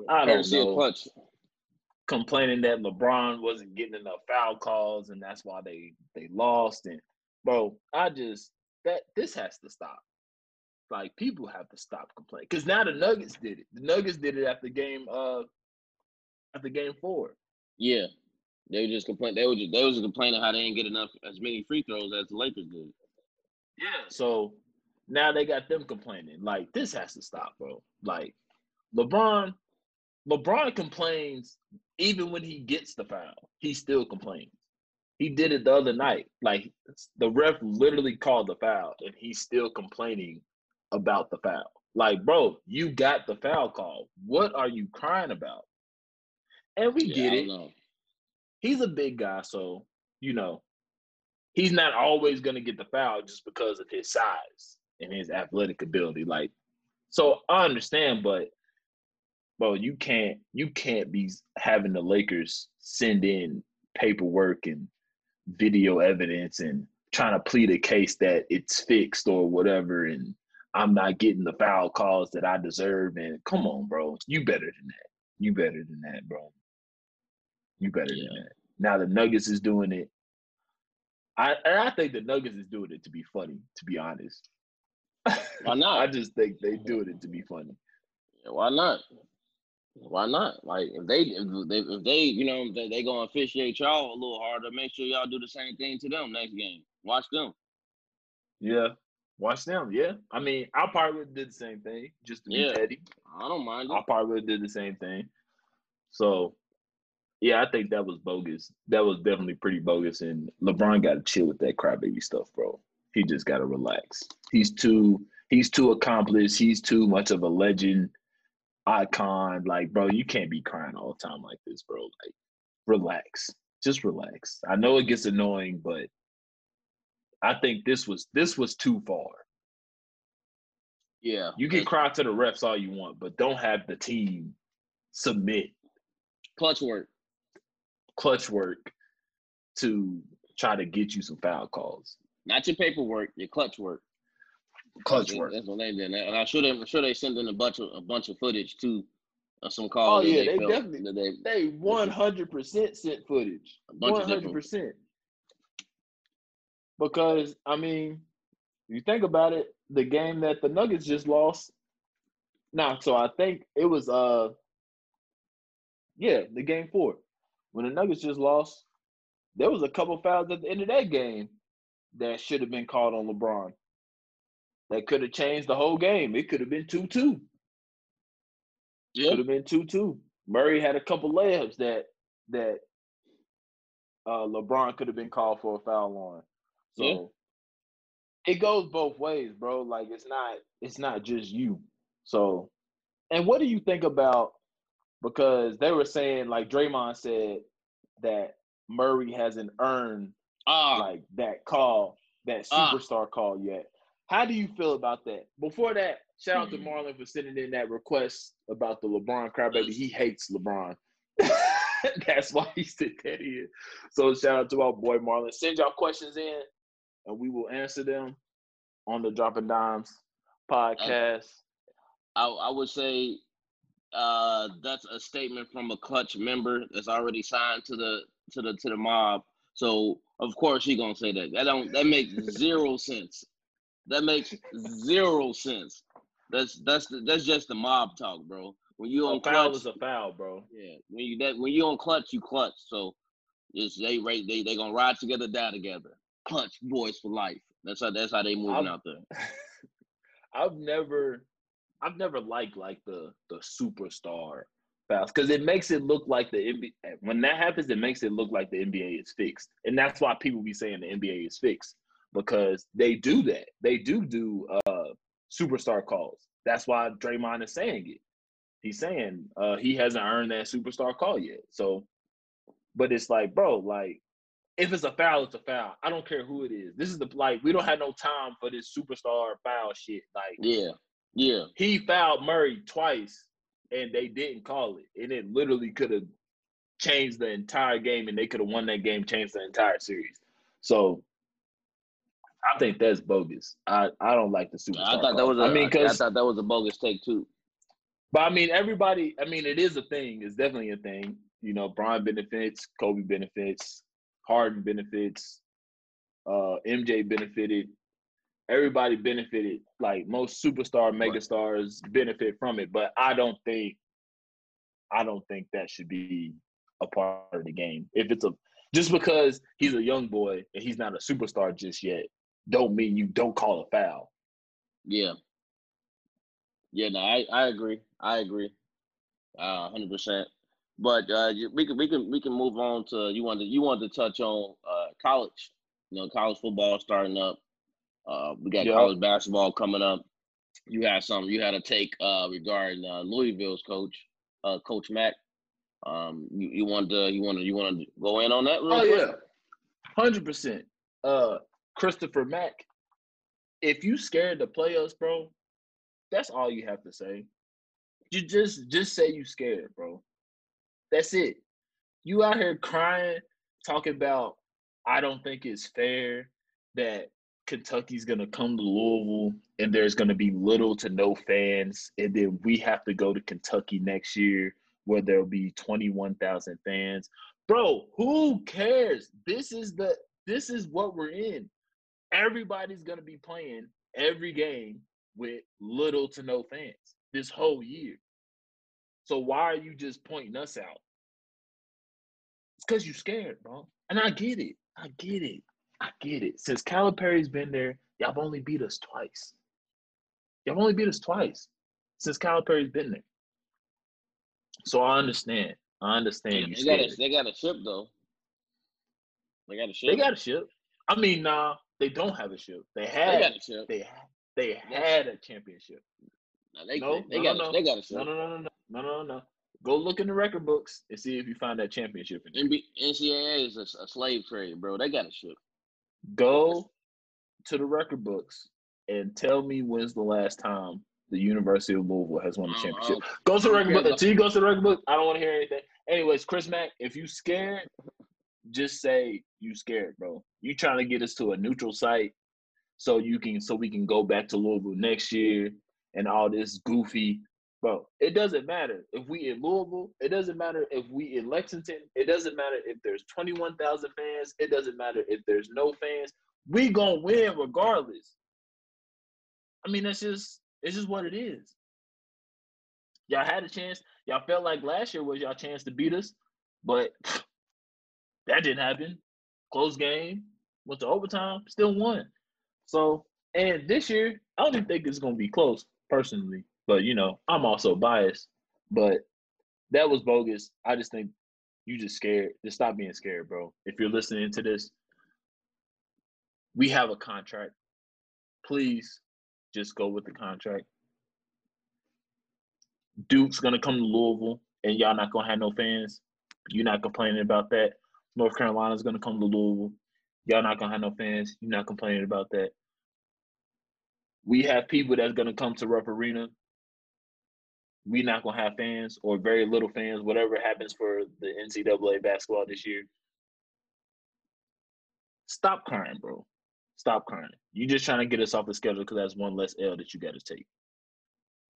I don't know. Clutch. Complaining that LeBron wasn't getting enough foul calls and that's why they they lost. And bro, I just that this has to stop. Like people have to stop complaining. Because now the Nuggets did it. The Nuggets did it after game uh after game four. Yeah. They were just complaining. They were just they was complaining how they didn't get enough as many free throws as the Lakers did. Yeah. So now they got them complaining. Like this has to stop, bro. Like LeBron, LeBron complains even when he gets the foul. He still complains. He did it the other night. Like the ref literally called the foul, and he's still complaining about the foul. Like, bro, you got the foul call. What are you crying about? And we yeah, get it. He's a big guy, so you know, he's not always gonna get the foul just because of his size and his athletic ability. Like, so I understand, but bro, you can't you can't be having the Lakers send in paperwork and video evidence and trying to plead a case that it's fixed or whatever and I'm not getting the foul calls that I deserve and come on, bro. You better than that. You better than that, bro. You better yeah. than that. Now the Nuggets is doing it. I and I think the Nuggets is doing it to be funny, to be honest. Why not? I just think they doing it to be funny. Why not? Why not? Like if they if they, if they you know they, they gonna officiate y'all a little harder, make sure y'all do the same thing to them next game. Watch them. Yeah, watch them. Yeah, I mean, I probably would have did the same thing just to be yeah. petty. I don't mind. It. I probably would have did the same thing. So yeah, I think that was bogus. That was definitely pretty bogus. And LeBron got to chill with that crybaby stuff, bro. He just got to relax. He's too he's too accomplished. He's too much of a legend, icon. Like, bro, you can't be crying all the time like this, bro. Like, relax. Just relax. I know it gets annoying, but I think this was this was too far. Yeah. You can cry to the refs all you want, but don't have the team submit clutch work. Clutch work to try to get you some foul calls. Not your paperwork, your clutch work. Clutch work. That's what they did. And I should have sure they sent in a bunch of a bunch of footage too. Of some calls. Oh yeah, they, they definitely they, they one hundred percent sent footage. One hundred percent. Because I mean, you think about it, the game that the Nuggets just lost. Now, so I think it was uh yeah, the game four. When the Nuggets just lost, there was a couple fouls at the end of that game that should have been called on LeBron. That could have changed the whole game. It could have been 2 2. Yeah. Could have been 2 2. Murray had a couple layups that that uh, LeBron could have been called for a foul on. So yeah. it goes both ways, bro. Like it's not it's not just you. So and what do you think about because they were saying like Draymond said that Murray hasn't earned uh, like that call, that ah. superstar uh, call yet. How do you feel about that? Before that, shout out to hmm. Marlon for sending in that request about the LeBron crybaby. He hates LeBron. That's why he sent that in. So shout out to our boy Marlon. Send y'all questions in, and we will answer them on the Dropping Dimes podcast. I, I would say uh, that's a statement from a Klutch member that's already signed to the to the to the mob. So of course he gonna say that. That don't that makes zero sense. That makes zero sense. That's that's that's just the mob talk, bro. When you on foul is a foul, bro. Yeah. When you that when you on Klutch, you Klutch. So it's they right they they gonna ride together, die together. Klutch boys for life. That's how that's how they moving I've, out there. I've never I've never liked like the the superstar fouls because it makes it look like the NBA. When that happens, it makes it look like the NBA is fixed, and that's why people be saying the NBA is fixed because they do that. They do do uh, superstar calls. That's why Draymond is saying it. He's saying uh, he hasn't earned that superstar call yet. So, but it's like, bro, like if it's a foul, it's a foul. I don't care who it is. This is the like we don't have no time for this superstar foul shit. Like, yeah, yeah. He fouled Murray twice and they didn't call it. And it literally could have changed the entire game and they could have won that game, changed the entire series. So I think that's bogus. I, I don't like the superstar. I thought that was a, I mean, cause, I thought that was a bogus take too. But I mean, everybody. I mean, it is a thing. It's definitely a thing. You know, Brian benefits, Kobe benefits, Harden benefits, uh, MJ benefited everybody benefited. Like most superstar megastars benefit from it, but I don't think I don't think that should be a part of the game. If it's a just because he's a young boy and he's not a superstar just yet, don't mean you don't call a foul. Yeah. Yeah, no, I, I agree. I agree. Uh hundred percent. But uh we can we can we can move on to you wanted you wanted to touch on uh college. You know, college football starting up. Uh, we got yep. college basketball coming up. You had some. You had a take uh, regarding uh, Louisville's coach, uh, Coach Mack. Um, you, you want to you want to you want to go in on that? oh quick? yeah, hundred percent. Uh, Christopher Mack. If you scared to play us, bro, that's all you have to say. You just just say you scared, bro. That's it. You out here crying, talking about I don't think it's fair that Kentucky's going to come to Louisville and there's going to be little to no fans. And then we have to go to Kentucky next year where there'll be 21,000 fans. Bro, who cares? This is the this is what we're in. Everybody's going to be playing every game with little to no fans this whole year. So why are you just pointing us out? It's because you're scared, bro. And I get it. I get it. I get it. Since Calipari's been there, y'all have only beat us twice. Y'all have only beat us twice since Calipari's been there. So I understand. I understand. they, got a, they got a ship though. They got a ship. They got a ship. I mean, nah, they don't have a ship. They had. They got a ship. They they had a championship. No, they, no, they, they no, got no, a, they got a ship. No, no, no, no, no, no, no, no. Go look in the record books and see if you find that championship. In NCAA is a, a slave trade, bro. They got a ship. Go to the record books and tell me when's the last time the University of Louisville has won a oh, championship. Oh. go to the record book. Until you go to the record book, I don't want to hear anything. Anyways, Chris Mack, if you scared, just say you scared, bro. You trying to get us to a neutral site so you can so we can go back to Louisville next year and all this goofy bro. It doesn't matter if we in Louisville. It doesn't matter if we in Lexington. It doesn't matter if there's twenty one thousand fans. It doesn't matter if there's no fans. We gonna win regardless. I mean, that's just it's just what it is. Y'all had a chance. Y'all felt like last year was y'all chance to beat us, but that didn't happen. Close game, went to overtime, still won. So, and this year, I don't even think it's gonna be close, personally. But you know, I'm also biased. But that was bogus. I just think you just scared. Just stop being scared, bro. If you're listening to this, we have a contract. Please just go with the contract. Duke's gonna come to Louisville, and y'all not gonna have no fans. You're not complaining about that. North Carolina's gonna come to Louisville. Y'all not gonna have no fans. You're not complaining about that. We have people that's gonna come to Rupp Arena. We not gonna have fans or very little fans, whatever happens for the NCAA basketball this year. Stop crying, bro. Stop crying. You just trying to get us off the schedule because that's one less L that you got to take.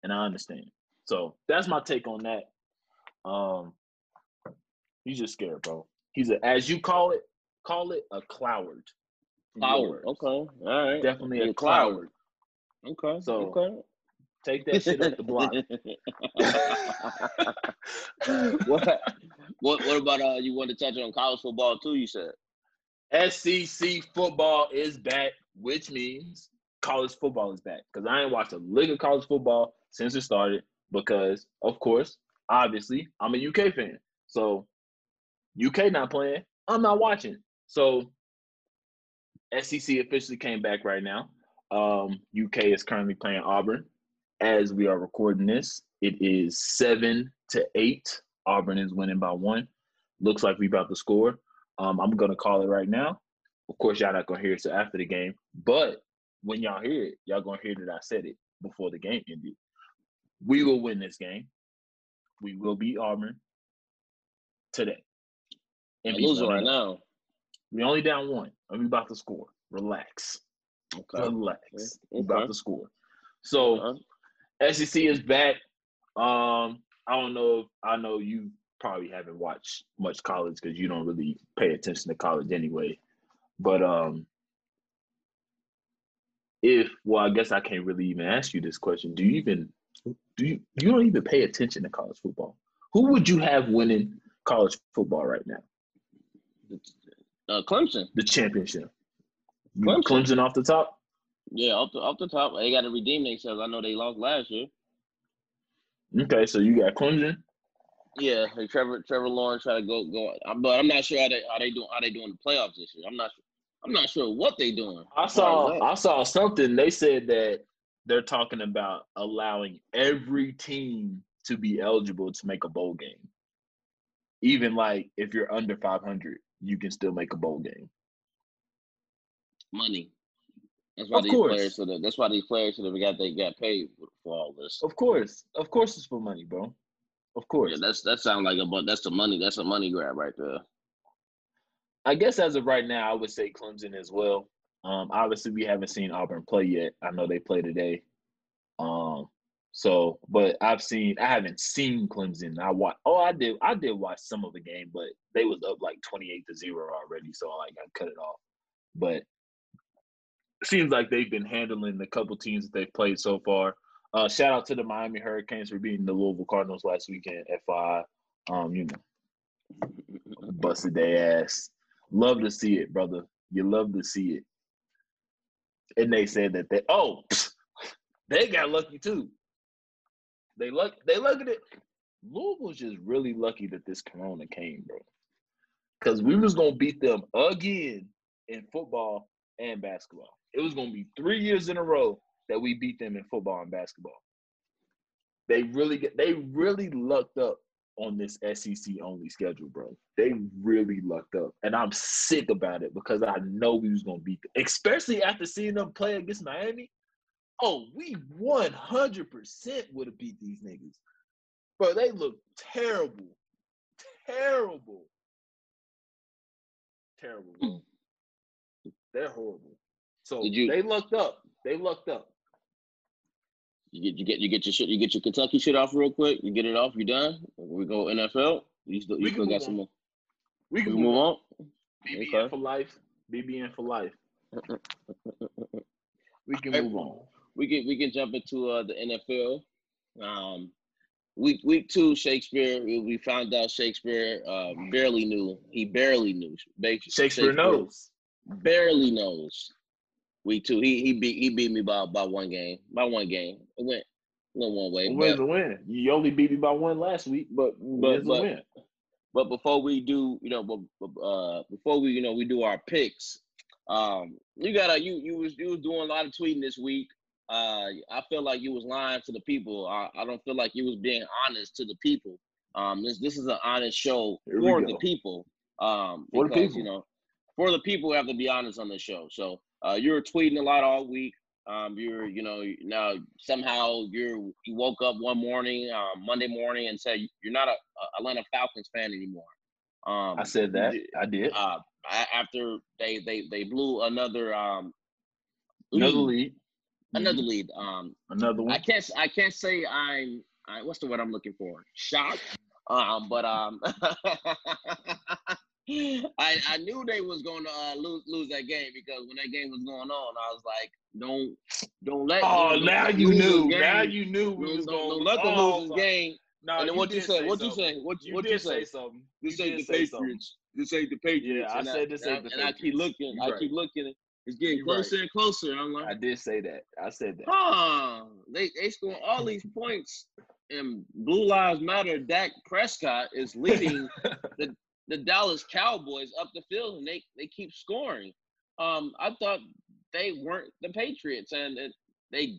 And I understand. So that's my take on that. Um, he's just scared, bro. He's a, as you call it, call it a cloward. Cloward. Okay. All right. Definitely a, A cloward. cloward. Okay. So- okay. Take that shit up the block. what, what what about uh you want to touch on college football too, you said? SEC football is back, which means college football is back. Because I ain't watched a lick of college football since it started. Because, of course, obviously, I'm a UK fan. So, UK not playing, I'm not watching. So, SEC officially came back right now. Um, UK is currently playing Auburn. As we are recording this, it is seven to eight. Auburn is winning by one. Looks like we about to score. Um, I'm gonna call it right now. Of course, y'all not gonna hear it till after the game, but when y'all hear it, y'all gonna hear that I said it before the game ended. We will win this game. We will beat Auburn today. I'm losing right now. We only down one, and we about to score. Relax, Okay. relax. We Okay. about to score. So. Uh, SEC is back. Um, I don't know. If, I know you probably haven't watched much college because you don't really pay attention to college anyway. But um, if well, I guess I can't really even ask you this question. Do you even do you you don't even pay attention to college football? Who would you have winning college football right now? uh, Clemson. The championship. Clemson. Clemson off the top. Yeah, off the off the top, they got to redeem themselves. I know they lost last year. Okay, so you got Clemson. Yeah, like Trevor Trevor Lawrence try to go go, uh, but I'm not sure how they how they doing how they doing the playoffs this year. I'm not sure. I'm not sure what they doing. I as far as saw. I saw something. They said that they're talking about allowing every team to be eligible to make a bowl game. Even like if you're under 500, you can still make a bowl game. money. That's why Of these course. players should have. That's why these players should have got they got paid for, all this. Of course, of course, it's for money, bro. Of course. Yeah, that's that sounds like a but that's the money. That's a money grab right there. I guess as of right now, I would say Clemson as well. Um, obviously, we haven't seen Auburn play yet. I know they play today. Um, so, but I've seen, I haven't seen Clemson. I watch. Oh, I did. I did watch some of the game, but they was up like twenty-eight to zero already. So, like, I cut it off. But seems like they've been handling the couple teams that they've played so far. Uh, shout out to the Miami Hurricanes for beating the Louisville Cardinals last weekend. FI, um, you know, busted their ass. Love to see it, brother. You love to see it. And they said that they oh they got lucky too. They luck they lucky that Louisville's just really lucky that this corona came, bro. Cause we was gonna beat them again in football and basketball. It was gonna be three years in a row that we beat them in football and basketball. They really get they really lucked up on this SEC only schedule, bro. They really lucked up. And I'm sick about it because I know we was gonna beat them. Especially after seeing them play against Miami. Oh, we 100% would have beat these niggas. Bro, they look terrible. Terrible. terrible. Bro. They're horrible. So you- they lucked up. They lucked up. You get you get you get your shit. You get your Kentucky shit off real quick. You get it off. You done? We go NFL. You still you still got move some more. We We can move on. BBN Okay. for life. BBN for life. We can Alright. move on. we can we can jump into uh, the NFL. Um, week week two, Shakespeare. We, we found out Shakespeare uh, barely knew. He barely knew. Ba- Shakespeare knows. Barely knows. Week two, he he beat he beat me by by one game. By one game. It went went one way. Win's a win. You only beat me by one last week, but But- but- win. But before we do, you know, but uh, before we, you know, we do our picks. Um, you gotta, you you was you was doing a lot of tweeting this week. Uh, I feel like you was lying to the people. I, I don't feel like you was being honest to the people. Um, this this is an honest show we for the people. Um, For the people. you know, for the people who have to be honest on this show. So uh, you were tweeting a lot all week. Um, you're, you know, now somehow you're you woke up one morning, uh, Monday morning, and said you're not a, a Atlanta Falcons fan anymore. Um, I said that. I did. uh, after they they they blew another um Another lead, another Mhm. lead. Um, Another one. I can't I can't say I'm I, what's the word I'm looking for? Shocked. Um, but um, I I knew they was going to uh, lose lose that game because when that game was going on, I was like, don't don't let. Oh, don't now let you knew. Now you knew we Don't, was going. don't let them oh, lose fuck. this game. No, and then what you say? What you say? What You what you say? say something. This ain't the something. Patriots. This ain't the Patriots. Yeah, I And said this ain't the Patriots. And I keep looking. I right. keep looking. It's getting closer right. and closer. I'm like, I did say that. I said that. huh? They they scoring all these points, and Blue Lives Matter. Dak Prescott is leading the the Dallas Cowboys up the field, and they they keep scoring. Um, I thought they weren't the Patriots, and it, they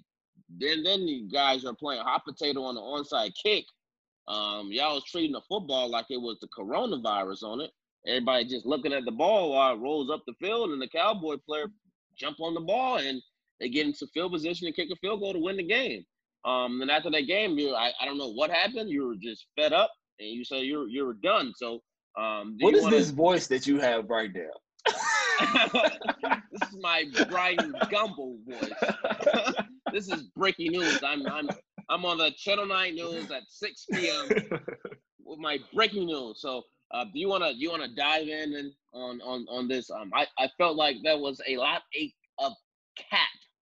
then then you guys are playing hot potato on the onside kick. Um, y'all was treating the football like it was the coronavirus on it. Everybody just looking at the ball while it rolls up the field, and the Cowboy player jump on the ball, and they get into field position and kick a field goal to win the game. Um, and after that game, you I, I don't know what happened. You were just fed up, and you say you're you're done. So, um, What is wanna, this voice that you have right now? this is my Brian Gumbel voice. this is breaking news. I'm I'm I'm on the Channel Nine News at 6 p.m. with my breaking news. So, uh, do you wanna you wanna dive in and on on on this? Um, I I felt like there was a lot of cat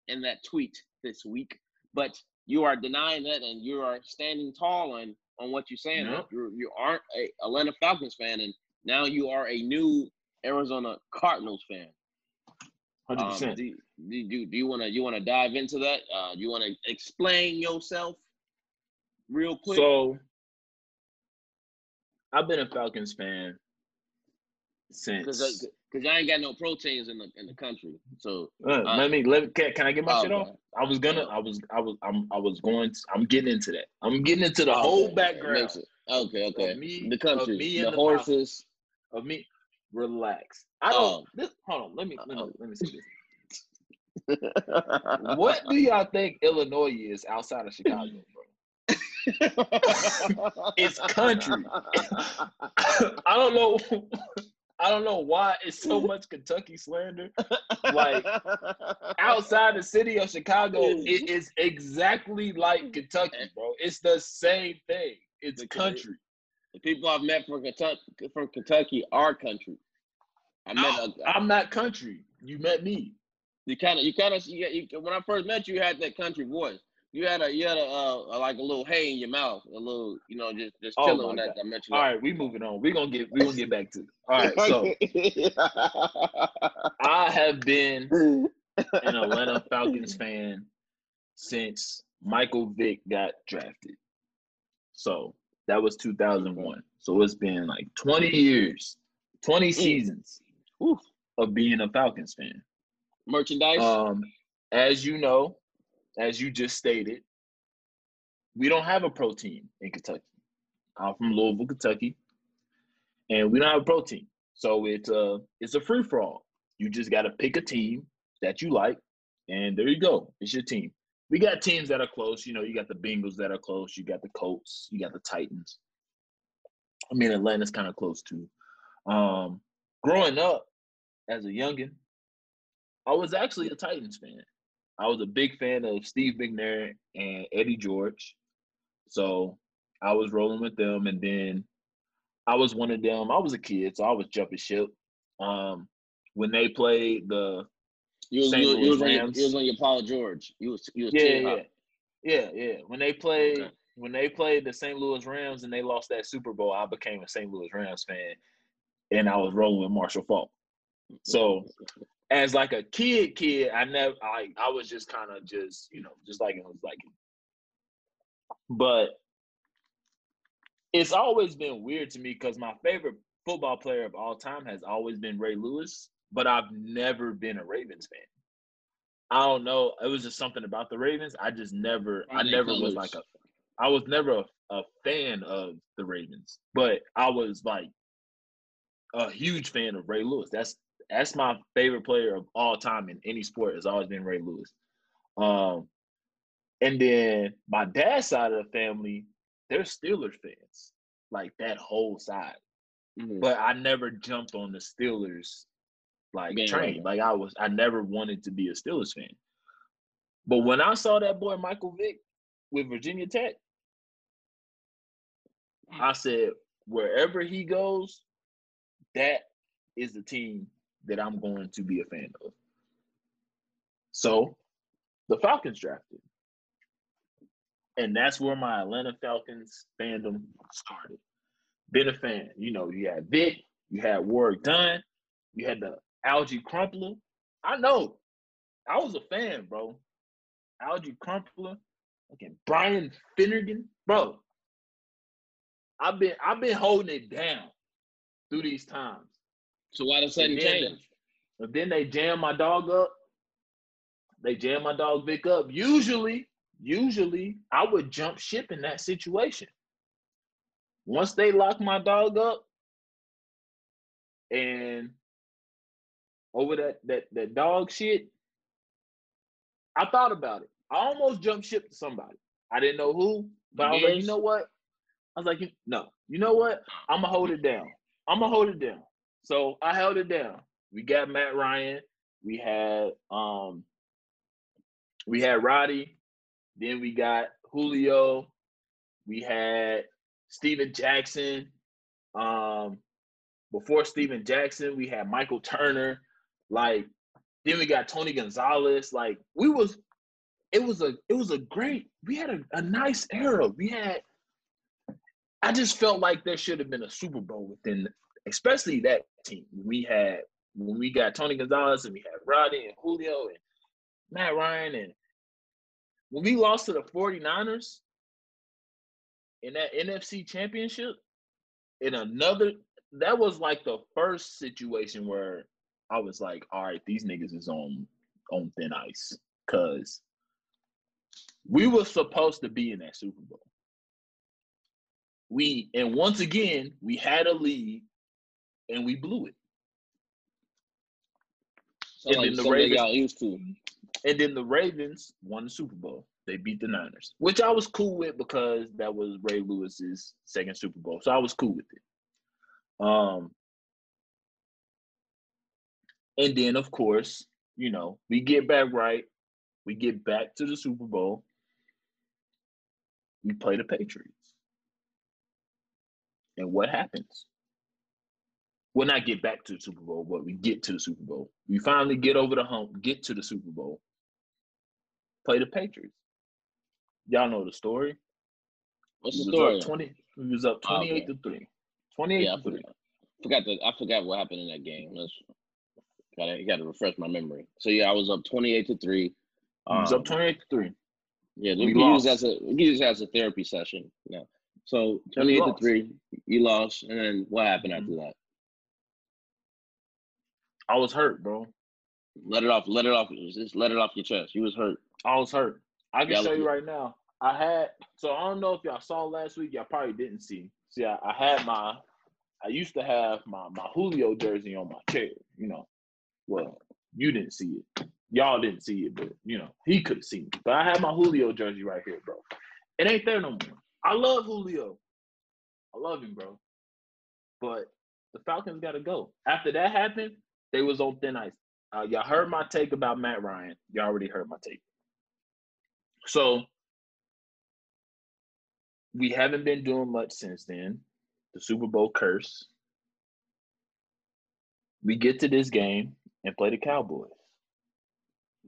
in that tweet this week, but you are denying that and you are standing tall on on what you're saying. Yep. You you aren't a Atlanta Falcons fan, and now you are a new Arizona Cardinals fan. Hundred Um, percent. do, do, you- do you want to you want to dive into that? Uh, you want to explain yourself real quick? So, I've been a Falcons fan Because since. because I ain't got no proteins in the in the country. So Uh, uh, let me let me, can, can I get my oh, shit off? okay. I was gonna. I was. I was. I'm. I was going. To, I'm getting into that. I'm getting into the Okay, whole okay, background Okay, okay. me- the country, me the and the horses. of me. Relax. I don't. Oh. This, hold on. Let me. Let me. Let me see this. What do y'all think Illinois is outside of Chicago, bro? It's country. I don't know. I don't know why it's so much Kentucky slander. Like, Outside the city of Chicago, it is exactly like Kentucky, bro. It's the same thing. It's Okay. country. the people I've met from Kentucky from Kentucky are country. I met I'm, a, I'm not country. You met me. you kind of you kind of when I first met you, you had that country voice. You had a you had a, uh, like a little hay in your mouth, a little you know just just Oh chilling my when that God. Met. All right, we moving on. We're gonna get we gonna get back to it. All right, so I have been an Atlanta Falcons fan since Michael Vick got drafted. So that was 2001. So it's been like 20 years, 20 seasons Oof. of being a Falcons fan. merchandise. Um, as you know, as you just stated, we don't have a pro team in Kentucky. I'm from Louisville, Kentucky, and we don't have a pro team. So it's a it's a free for all. You just got to pick a team that you like, and there you go. It's your team. We got teams that are close. You know, you got the Bengals that are close. You got the Colts. You got the Titans. I mean, Atlanta's kind of close too. Um, growing up, as a youngin, I was actually a Titans fan. I was a big fan of Steve McNair and Eddie George. So I was rolling with them. And then I was one of them. I was a kid, so I was jumping ship. Um, when they played the You was, St. you, you Louis was on your, you was on your Paul George. You was you was yeah, yeah, yeah, yeah. When they played Okay. when they played the St. Louis Rams and they lost that Super Bowl, I became a St. Louis Rams fan, and I was rolling with Marshall Faulk. So as like a kid, kid, I never, I, I was just kind of just, you know, just like it was like. But it's always been weird to me because my favorite football player of all time has always been Ray Lewis, but I've never been a Ravens fan. I don't know. It was just something about the Ravens. I just never, I Probably never was like a, I was never a, a fan of the Ravens, but I was like a huge fan of Ray Lewis. That's that's my favorite player of all time in any sport. Has always been Ray Lewis. Um, and then my dad's side of the family, they're Steelers fans, like that whole side. Mhm. But I never jumped on the Steelers like Yeah, train. Like I was, I never wanted to be a Steelers fan. But when I saw that boy Michael Vick with Virginia Tech, I said, wherever he goes, that is the team that I'm going to be a fan of. So the Falcons drafted. And that's where my Atlanta Falcons fandom started. Been a fan. You know, you had Vick, you had Warrick Dunn, you had the Alge Crumpler. I know. I was a fan, bro. Alge Crumpler, okay, Brian Finneran, bro. I've been I've been holding it down through these times. So why the sudden change? But then they jam my dog up. They jam my dog Vick up. Usually, usually I would jump ship in that situation. Once they lock my dog up and over that that that dog shit, I thought about it. I almost jumped ship to somebody. I didn't know who, but I was like, you know what? I was like, no, you know what? I'm gonna hold it down. I'm gonna hold it down. So I held it down. We got Matt Ryan. We had um we had Roddy. Then we got Julio. We had Steven Jackson. Um before Steven Jackson, we had Michael Turner. Like then we got Tony Gonzalez. Like we was it was a it was a great we had a, a nice era. We had I just felt like there should have been a Super Bowl within especially that team. We had when we got Tony Gonzalez and we had Roddy and Julio and Matt Ryan and when we lost to the 49ers in that NFC championship, in another that was like the first situation where I was like, all right, these niggas is on on thin ice. Cause we were supposed to be in that Super Bowl. We and once again we had a lead and we blew it. So And like then the Ravens- y'all used to. And then the Ravens won the Super Bowl. They beat the Niners, which I was cool with because that was Ray Lewis's second Super Bowl. So I was cool with it. Um, and then of course, you know, we get back right. We get back to the Super Bowl. We play the Patriots. And what happens? Well, not get back to the Super Bowl, but we get to the Super Bowl. We finally get over the hump, get to the Super Bowl play the Patriots. Y'all know the story. What's the story? twenty. We was up Oh, twenty-eight okay. to three. Twenty-eight Yeah, I to three. forgot. the I forgot what happened in that game. Let's gotta got to refresh my memory. So yeah, I was up twenty eight to three. We was Um, up twenty-eight to three. Yeah, We we, can use as a we use as a therapy session. Yeah. So And twenty we eight to three, you lost, and then what happened Mhm. after that? I was hurt, bro. Let it off. Let it off. Just let it off your chest. You was hurt. I was hurt. I can show you right now. I had so I don't know if y'all saw last week. Y'all probably didn't see. See, I, I had my. I used to have my my Julio jersey on my chair. You know, well, you didn't see it. Y'all didn't see it, but you know he could see it. But I had my Julio jersey right here, bro. It ain't there no more. I love Julio. I love him, bro. But the Falcons got to go. After that happened, They was on thin ice. Uh, y'all heard my take about Matt Ryan. Y'all already heard my take. So we haven't been doing much since then. The Super Bowl curse. We get to this game and play the Cowboys.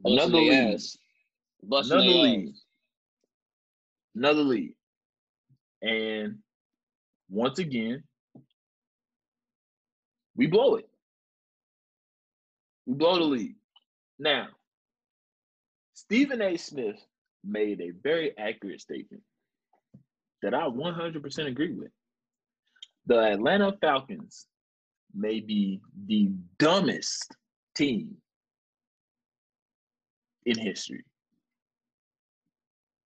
Another Busting their lead. Another lead. Another lead. And once again, we blow it. We blow the lead. Now, Stephen A. Smith made a very accurate statement that I 100% agree with. The Atlanta Falcons may be the dumbest team in history.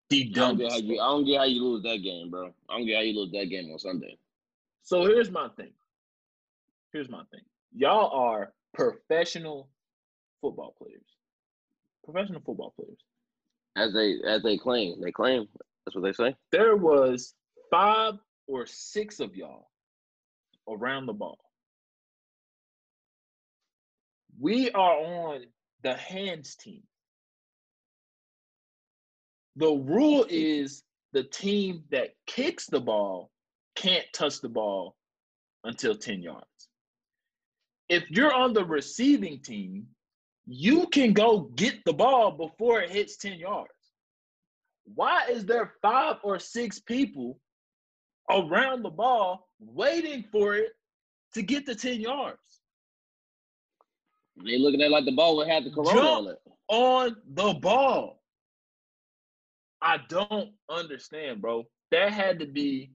The I don't, dumbest. you, I don't get how you lose that game, bro. I don't get how you lose that game on Sunday. So here's my thing. Here's my thing. Y'all are professional football players. Professional football players. As they as they claim, they claim. That's what they say. There was five or six of y'all around the ball. We are on the hands team. The rule is the team that kicks the ball can't touch the ball until 10 yards. If you're on the receiving team, you can go get the ball before it hits 10 yards. Why is there five or six people around the ball waiting for it to get to 10 yards They looking at it like the ball would have the corona Jump. on it. on the ball? I don't understand, bro. That had to be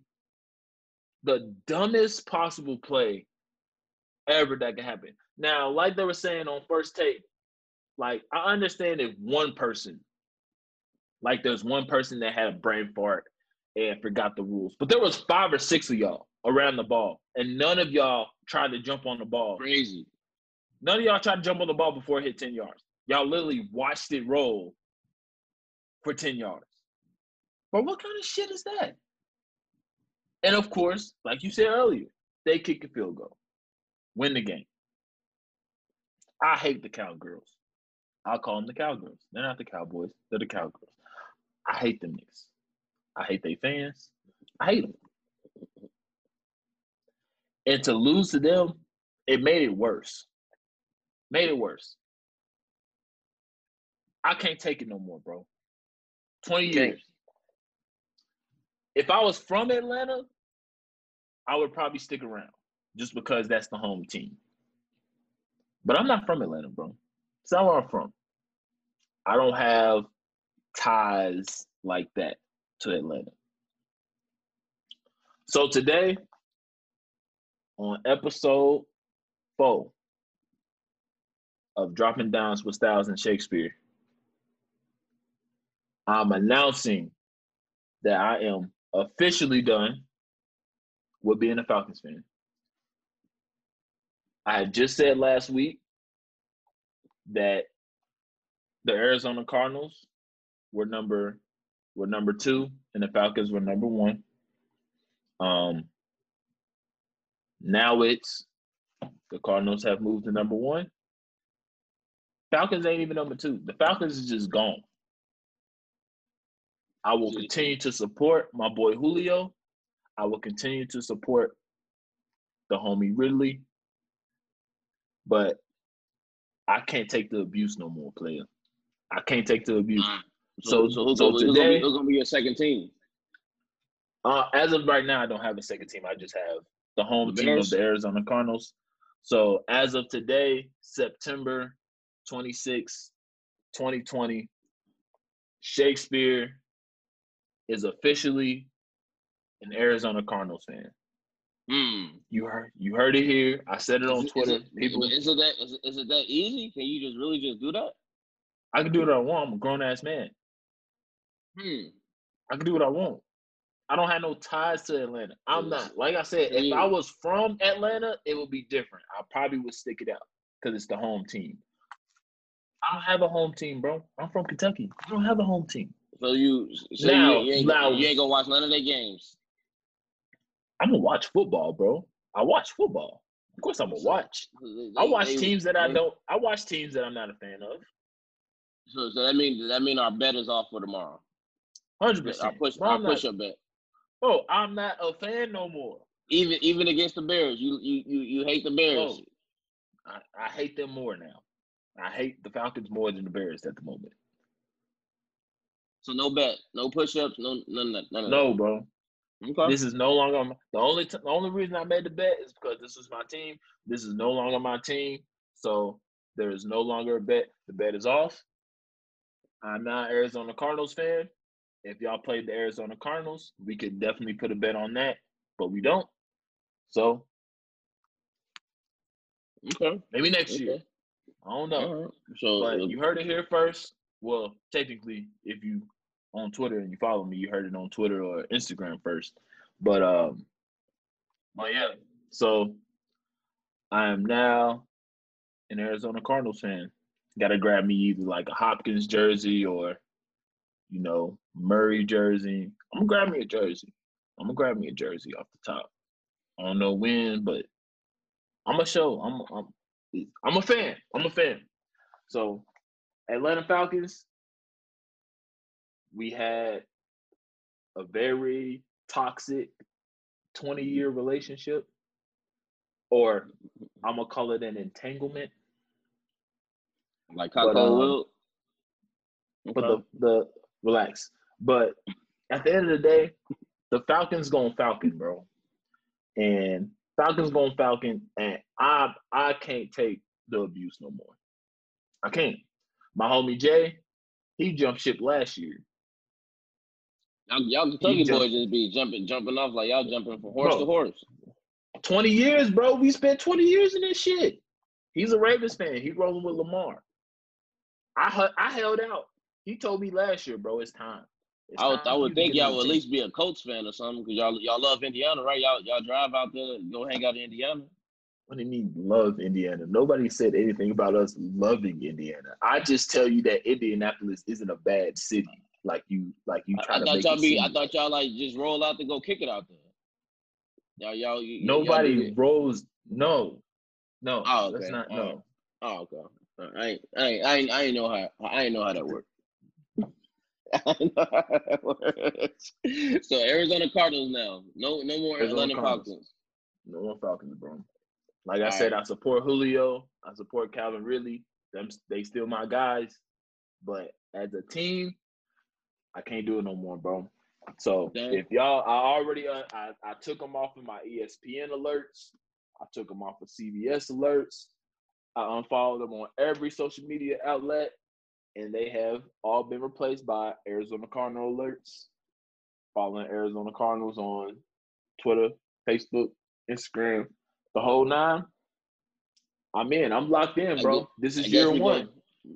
the dumbest possible play ever that could happen. Now, like they were saying on first take, like I understand if one person, like there's one person that had a brain fart and forgot the rules, but there was five or six of y'all around the ball, and none of y'all tried to jump on the ball. Crazy. None of y'all tried to jump on the ball before it hit 10 yards. Y'all literally watched it roll for 10 yards. But what kind of shit is that? And of course, like you said earlier, they kick a field goal, win the game. I hate the Cowgirls. I'll call them the Cowgirls. They're not the Cowboys, they're the Cowgirls. I hate them niggas. I hate their fans. I hate them. And to lose to them, it made it worse. Made it worse. I can't take it no more, bro. 20 years. If I was from Atlanta, I would probably stick around just because that's the home team. But I'm not from Atlanta, bro. It's not where I'm from. I don't have ties like that to Atlanta. So today, on episode four of Dropping Downs with Styles and Shakespeare, I'm announcing that I am officially done with being a Falcons fan. I had just said last week that the Arizona Cardinals were number were number two and the Falcons were number one. Um now it's the Cardinals have moved to number one. Falcons ain't even number two. The Falcons is just gone. I will continue to support my boy Julio. I will continue to support the homie Ridley. But I can't take the abuse no more, player. I can't take the abuse. Nah. So, so, who's, so gonna, who's, gonna be, today, who's gonna be your second team? uh, as of right now, I don't have a second team. I just have the home The team of the Arizona Cardinals. So as of today, September 26, 2020, Shakespeare is officially an Arizona Cardinals fan. Hmm. You heard you heard it here. I said it on Is Twitter. Is it, People, is it that is, it- is it that easy? Can you just really just do that? I can do what I want. I'm a grown ass man. Hmm. I can do what I want. I don't have no ties to Atlanta. I'm not. Like I said, if I was from Atlanta, it would be different. I probably would stick it out because it's the home team. I don't have a home team, bro. I'm from Kentucky. I don't have a home team. So you so Now- you, you, ain't, now- you ain't gonna watch none of their games. I'm gonna watch football, bro. I watch football. Of course, I'm gonna watch. I watch teams that I don't. I watch teams that I'm not a fan of. So, so that means that mean our bet is off for tomorrow. Hundred percent. I push. I push a bet. Oh, I'm not a fan no more. Even even against the Bears, you you you, you hate the Bears. Oh, I, I hate them more now. I hate the Falcons more than the Bears at the moment. So no bet, no push-ups, no none of that. no, bro. Okay. This is no longer the only t- the only reason I made the bet is because this is my team. This is no longer my team, so there is no longer a bet. The bet is off. I'm not Arizona Cardinals fan. If y'all played the Arizona Cardinals, we could definitely put a bet on that, but we don't. So, okay, maybe next okay. year. I don't know. Right. So, but uh, you heard it here first. Well, technically, if you on Twitter and you follow me, you heard it on Twitter or Instagram first. But um, but yeah. So I am now an Arizona Cardinals fan. Got to grab me either like a Hopkins jersey or, you know, Murray jersey. I'm gonna grab me a jersey. I'm gonna grab me a jersey off the top. I don't know when, but I'm a show. I'm I'm I'm a fan. I'm a fan. So Atlanta Falcons, we had a very toxic 20 year relationship, or I'm gonna call it an entanglement. Like Coco but, um, will. But the the relax. But at the end of the day, the Falcons going Falcon, bro. And Falcons going Falcon, and I I can't take the abuse no more. I can't. My homie Jay, he jumped ship last year. Y'all, y'all Kentucky boys just be jumping, jumping off like y'all jumping from horse bro, to horse. 20 years, bro. We spent 20 years in this shit. He's a Ravens fan. He rolling with Lamar. I I held out. He told me last year, bro, it's time. It's I would, I would think y'all would at least be a Colts fan or something because y'all y'all love Indiana, right? Y'all y'all drive out there, go hang out in Indiana. What do you mean love Indiana? Nobody said anything about us loving Indiana. I just tell you that Indianapolis isn't a bad city. Like you, like you try I, I to thought make y'all be. I thought y'all like just roll out to go kick it out there. Y'all, y'all. Nobody y'all rolls. No, no. Oh, okay. That's not. Oh. No. Oh, oh okay. I ain't, I ain't, I ain't, I ain't know how. I ain't know how that works. so Arizona Cardinals now. No, no more Arizona Atlanta Falcons. No more Falcons, bro. Like All I said, right. I support Julio. I support Calvin Ridley. Them, they still my guys. But as a team, I can't do it no more, bro. So if y'all, I already, uh, I, I took them off of my ESPN alerts. I took them off of CBS alerts. I unfollowed them on every social media outlet, and they have all been replaced by Arizona Cardinal alerts. Following Arizona Cardinals on Twitter, Facebook, Instagram, the whole nine. I'm in. I'm locked in, bro. Guess, this is year we one. Go,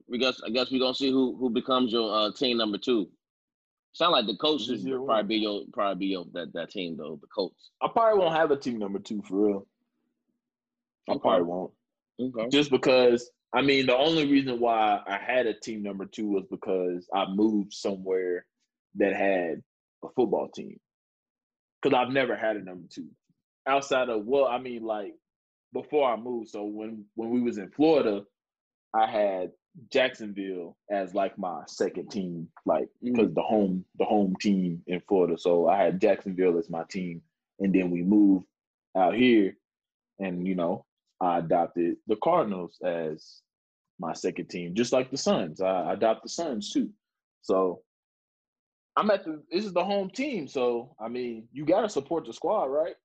we guess I guess we're gonna see who who becomes your uh, team number two. Sound like the coach should probably one. be your probably be your that, that team though, the coach. I probably won't have a team number two for real. I okay. probably won't. Okay. Just because I mean the only reason why I had a team number two was because I moved somewhere that had a football team. Cause I've never had a number two. Outside of well, I mean like before I moved. So when when we was in Florida, I had Jacksonville as like my second team, like because mm-hmm. the home the home team in Florida. So I had Jacksonville as my team, and then we moved out here, and you know I adopted the Cardinals as my second team, just like the Suns. I adopted the Suns too. So I'm at the this is the home team. So I mean, you gotta support the squad, right?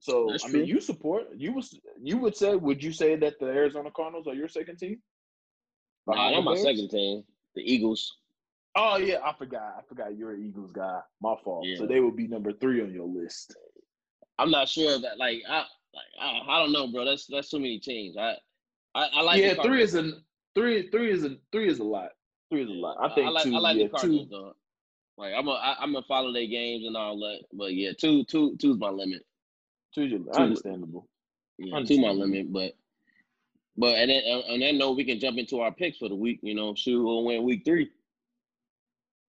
So That's I mean, you support you was you would say would you say that the Arizona Cardinals are your second team? I'm my second team, the Eagles. Oh yeah, I forgot. I forgot you're an Eagles guy. My fault. Yeah. So they would be number three on your list. I'm not sure that like I like I, I don't know, bro. That's that's too many teams. I I, I like yeah. Three is a three. Three is a three is a lot. Three is a lot. I think I like, two. I like yeah, the Cardinals two. though. Like I'm a I, I'm gonna follow their games and all that, but yeah, two two two's my limit. Two's your, two, understandable. Yeah, understandable. two my limit, but but and then on that note, we can jump into our picks for the week. You know, shoot, who'll win week three.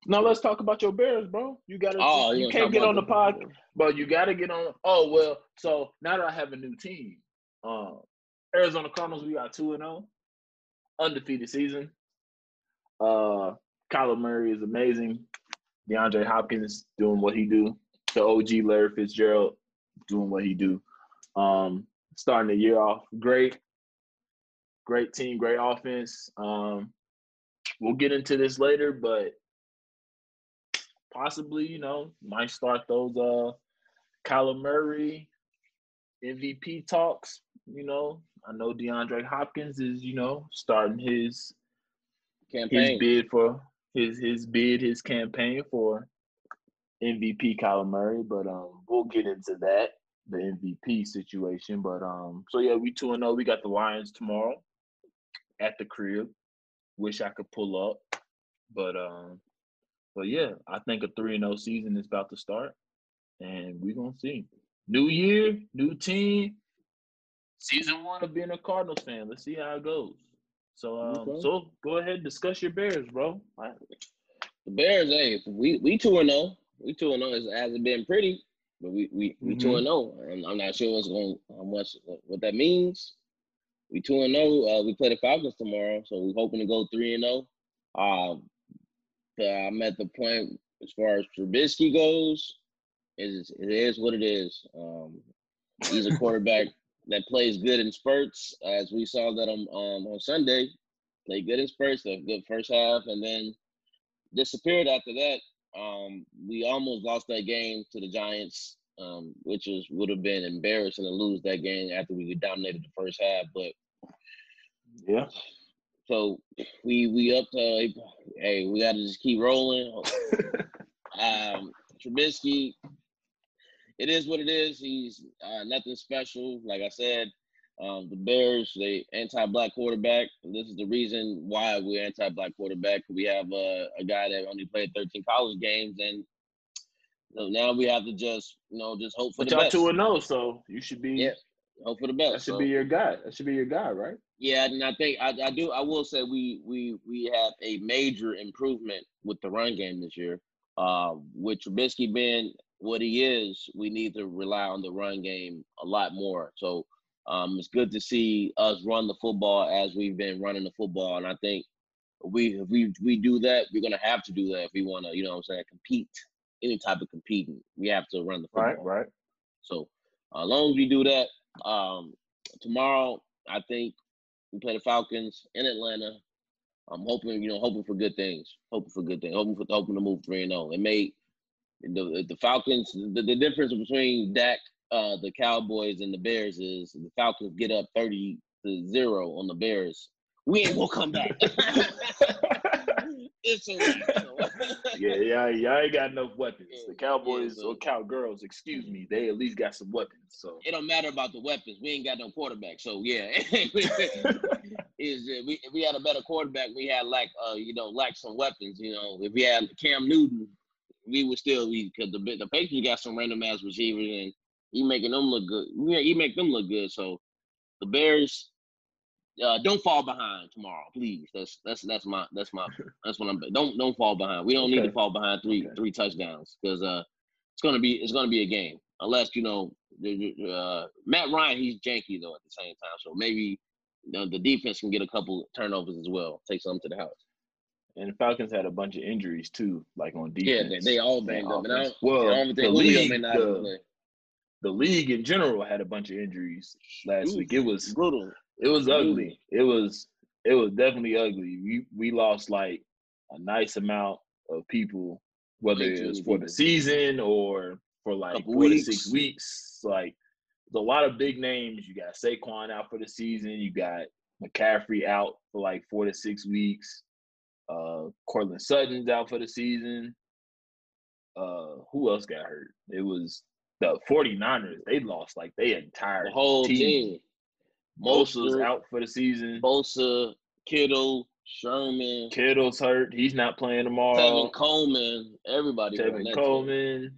Now let's talk about your Bears, bro. You gotta. Oh, you can't get on the pod, but you gotta get on. Oh well, so now that I have a new team, Um, Arizona Cardinals, we got two and zero, undefeated season. Uh, Kyler Murray is amazing. DeAndre Hopkins doing what he do. The OG Larry Fitzgerald doing what he do. Um, starting the year off great. Great team, great offense. Um, we'll get into this later, but possibly, you know, might start those uh Kyler Murray MVP talks. You know, I know DeAndre Hopkins is, you know, starting his Campaign. his bid for his his bid, his campaign for MVP Kyler Murray, but um we'll get into that, the MVP situation. But um so yeah, we two and zero. We got the Lions tomorrow at the crib. Wish I could pull up, but um but yeah, I think a three and zero season is about to start, and we're gonna see. New year, new team. Season one of being a Cardinals fan. Let's see how it goes. So um Okay. so go ahead, discuss your Bears, bro. The Bears, hey, we we two and zero. We two and zero. It hasn't been pretty, but we we we two Mhm. and zero. And I'm not sure what's going how much what that means. We two and zero. Uh, we play the Falcons tomorrow, so we're hoping to go three and zero. Um, but I'm at the point as far as Trubisky goes. It is it is what it is. Um, he's a quarterback that plays good in spurts, as we saw that on um, on Sunday. Played good in spurts, a good first half, and then disappeared after that. Um, we almost lost that game to the Giants, um, which is would have been embarrassing to lose that game after we dominated the first half. But yeah. so we we up to hey, we got to just keep rolling. Um, Trubisky, it is what it is. He's uh, nothing special. Like I said, um, the Bears, they anti-black quarterback. This is the reason why we're anti-black quarterback. We have a, a guy that only played 13 college games, and know, now we have to just, you know, just hope for But the y'all best. two and zero, so you should be. Yeah, hope for the best. That should So- be your guy. That should be your guy, right? yeah, and I think I, I do. I will say we we we have a major improvement with the run game this year. Uh, with Trubisky being what he is, we need to rely on the run game a lot more. So um, it's good to see us run the football as we've been running the football, and I think we if we we do that, we're gonna have to do that if we want to, you know, what I'm saying, compete any type of competing. We have to run the football. Right, right. So uh, as long as we do that, um, tomorrow I think we play the Falcons in Atlanta. I'm hoping, you know, hoping for good things, hoping for good things, hoping for hoping to move three and zero. It may the the Falcons. The, the difference between Dak, uh, the Cowboys, and the Bears is the Falcons get up thirty to zero on the Bears. We ain't gonna come back. it's a. yeah, yeah, y'all ain't got enough weapons. Yeah, The Cowboys yeah, so- or Cowgirls, excuse me, they at least got some weapons. So it don't matter about the weapons. We ain't got no quarterback. So yeah, is uh, we we had a better quarterback, we had like uh you know like some weapons. You know, if we had Cam Newton, we would still we because the the Patriots got some random ass receivers and he making them look good. Yeah, he make them look good. So the Bears. Uh, don't fall behind tomorrow, please. That's that's that's my that's my that's what I'm. Don't don't fall behind. We don't need to fall behind three Okay. three touchdowns because uh it's gonna be it's gonna be a game unless you know uh, Matt Ryan he's janky though at the same time so maybe you know, the defense can get a couple turnovers as well take something to the house and the Falcons had a bunch of injuries too, like on yeah defense. they, they all banged up and I well, I the league, may not even the, the league in general had a bunch of injuries last Ooh, week. It was brutal it was ugly. It was it was definitely ugly. We we lost like a nice amount of people, whether it was for the season or for like four to six weeks. Like there's a lot of big names. You got Saquon out for the season. You got McCaffrey out for like four to six weeks. Uh Courtland Sutton's out for the season. Uh who else got hurt? It was the 49ers. They lost like their entire the whole team Bosa's out for the season. Bosa Kittle Sherman Kittle's hurt. He's not playing Tevin tomorrow. Coleman everybody Tevin Coleman,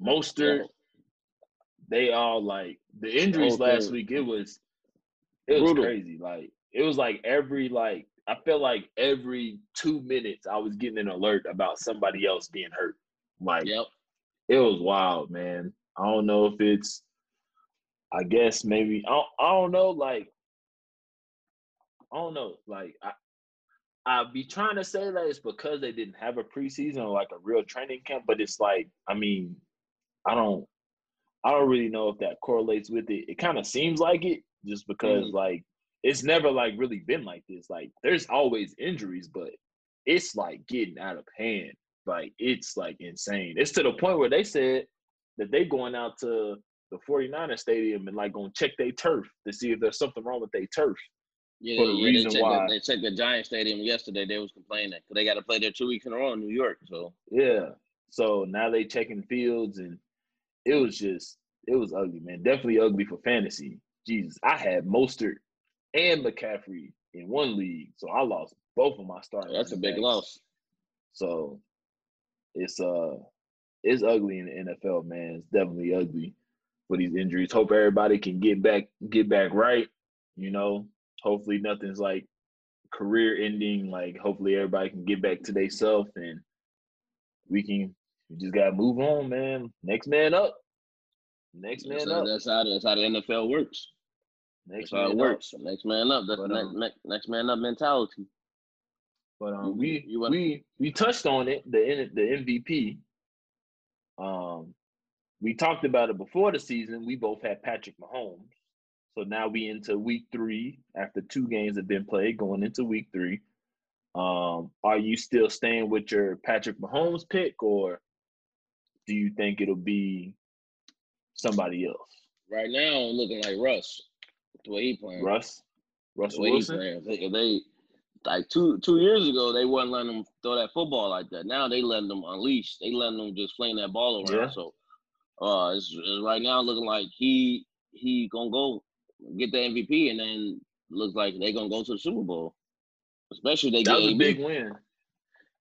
Mostert. team. They all like the injuries last week. It was it was Brutal. crazy. Like it was like every like I felt like every two minutes I was getting an alert about somebody else being hurt. Like yep it was wild, man. I don't know if it's I guess maybe I don't, I don't know. Like I don't know. Like I I'd be trying to say that it's because they didn't have a preseason or like a real training camp, but it's like I mean I don't I don't really know if that correlates with it. It kind of seems like it just because mm-hmm. like it's never like really been like this. Like there's always injuries, but it's like getting out of hand. Like it's like insane. It's to the point where they said that they going out to the 49er stadium and like gonna check their turf to see if there's something wrong with their turf. Yeah, the yeah they, checked why. The, they checked the Giant Stadium yesterday. They was complaining because they got to play there two weeks in a row in New York. So yeah, so now they checking fields and it was just it was ugly, man. Definitely ugly for fantasy. Jesus, I had Mostert and McCaffrey in one league, so I lost both of my starters. That's a big loss. So it's uh it's ugly in the NFL, man. It's definitely ugly for these injuries. Hope everybody can get back get back right. You know, hopefully nothing's like career ending. Like hopefully everybody can get back to self and we can we just gotta move on, man. Next man up. Next man that's up. How, that's how that's how the NFL works. Next that's how it works. Up. Next man up. That's but, the um, next, next man up mentality. But um, we you, you we we touched on it the the MVP. Um, we talked about it before the season. We both had Patrick Mahomes. So now we into week three after two games have been played, going into week three. Um, are you still staying with your Patrick Mahomes pick, or do you think it'll be somebody else? Right now, I'm looking like Russ. The way he playing. Russ. Russ the way Wilson. He playing. They, they like two two years ago they wasn't letting them throw that football like that. Now they letting them unleash. They letting them just fling that ball around. Yeah. So uh, it's, it's right now looking like he he gonna go get the MVP, and then looks like they gonna go to the Super Bowl. Especially they that get was AB. a big win.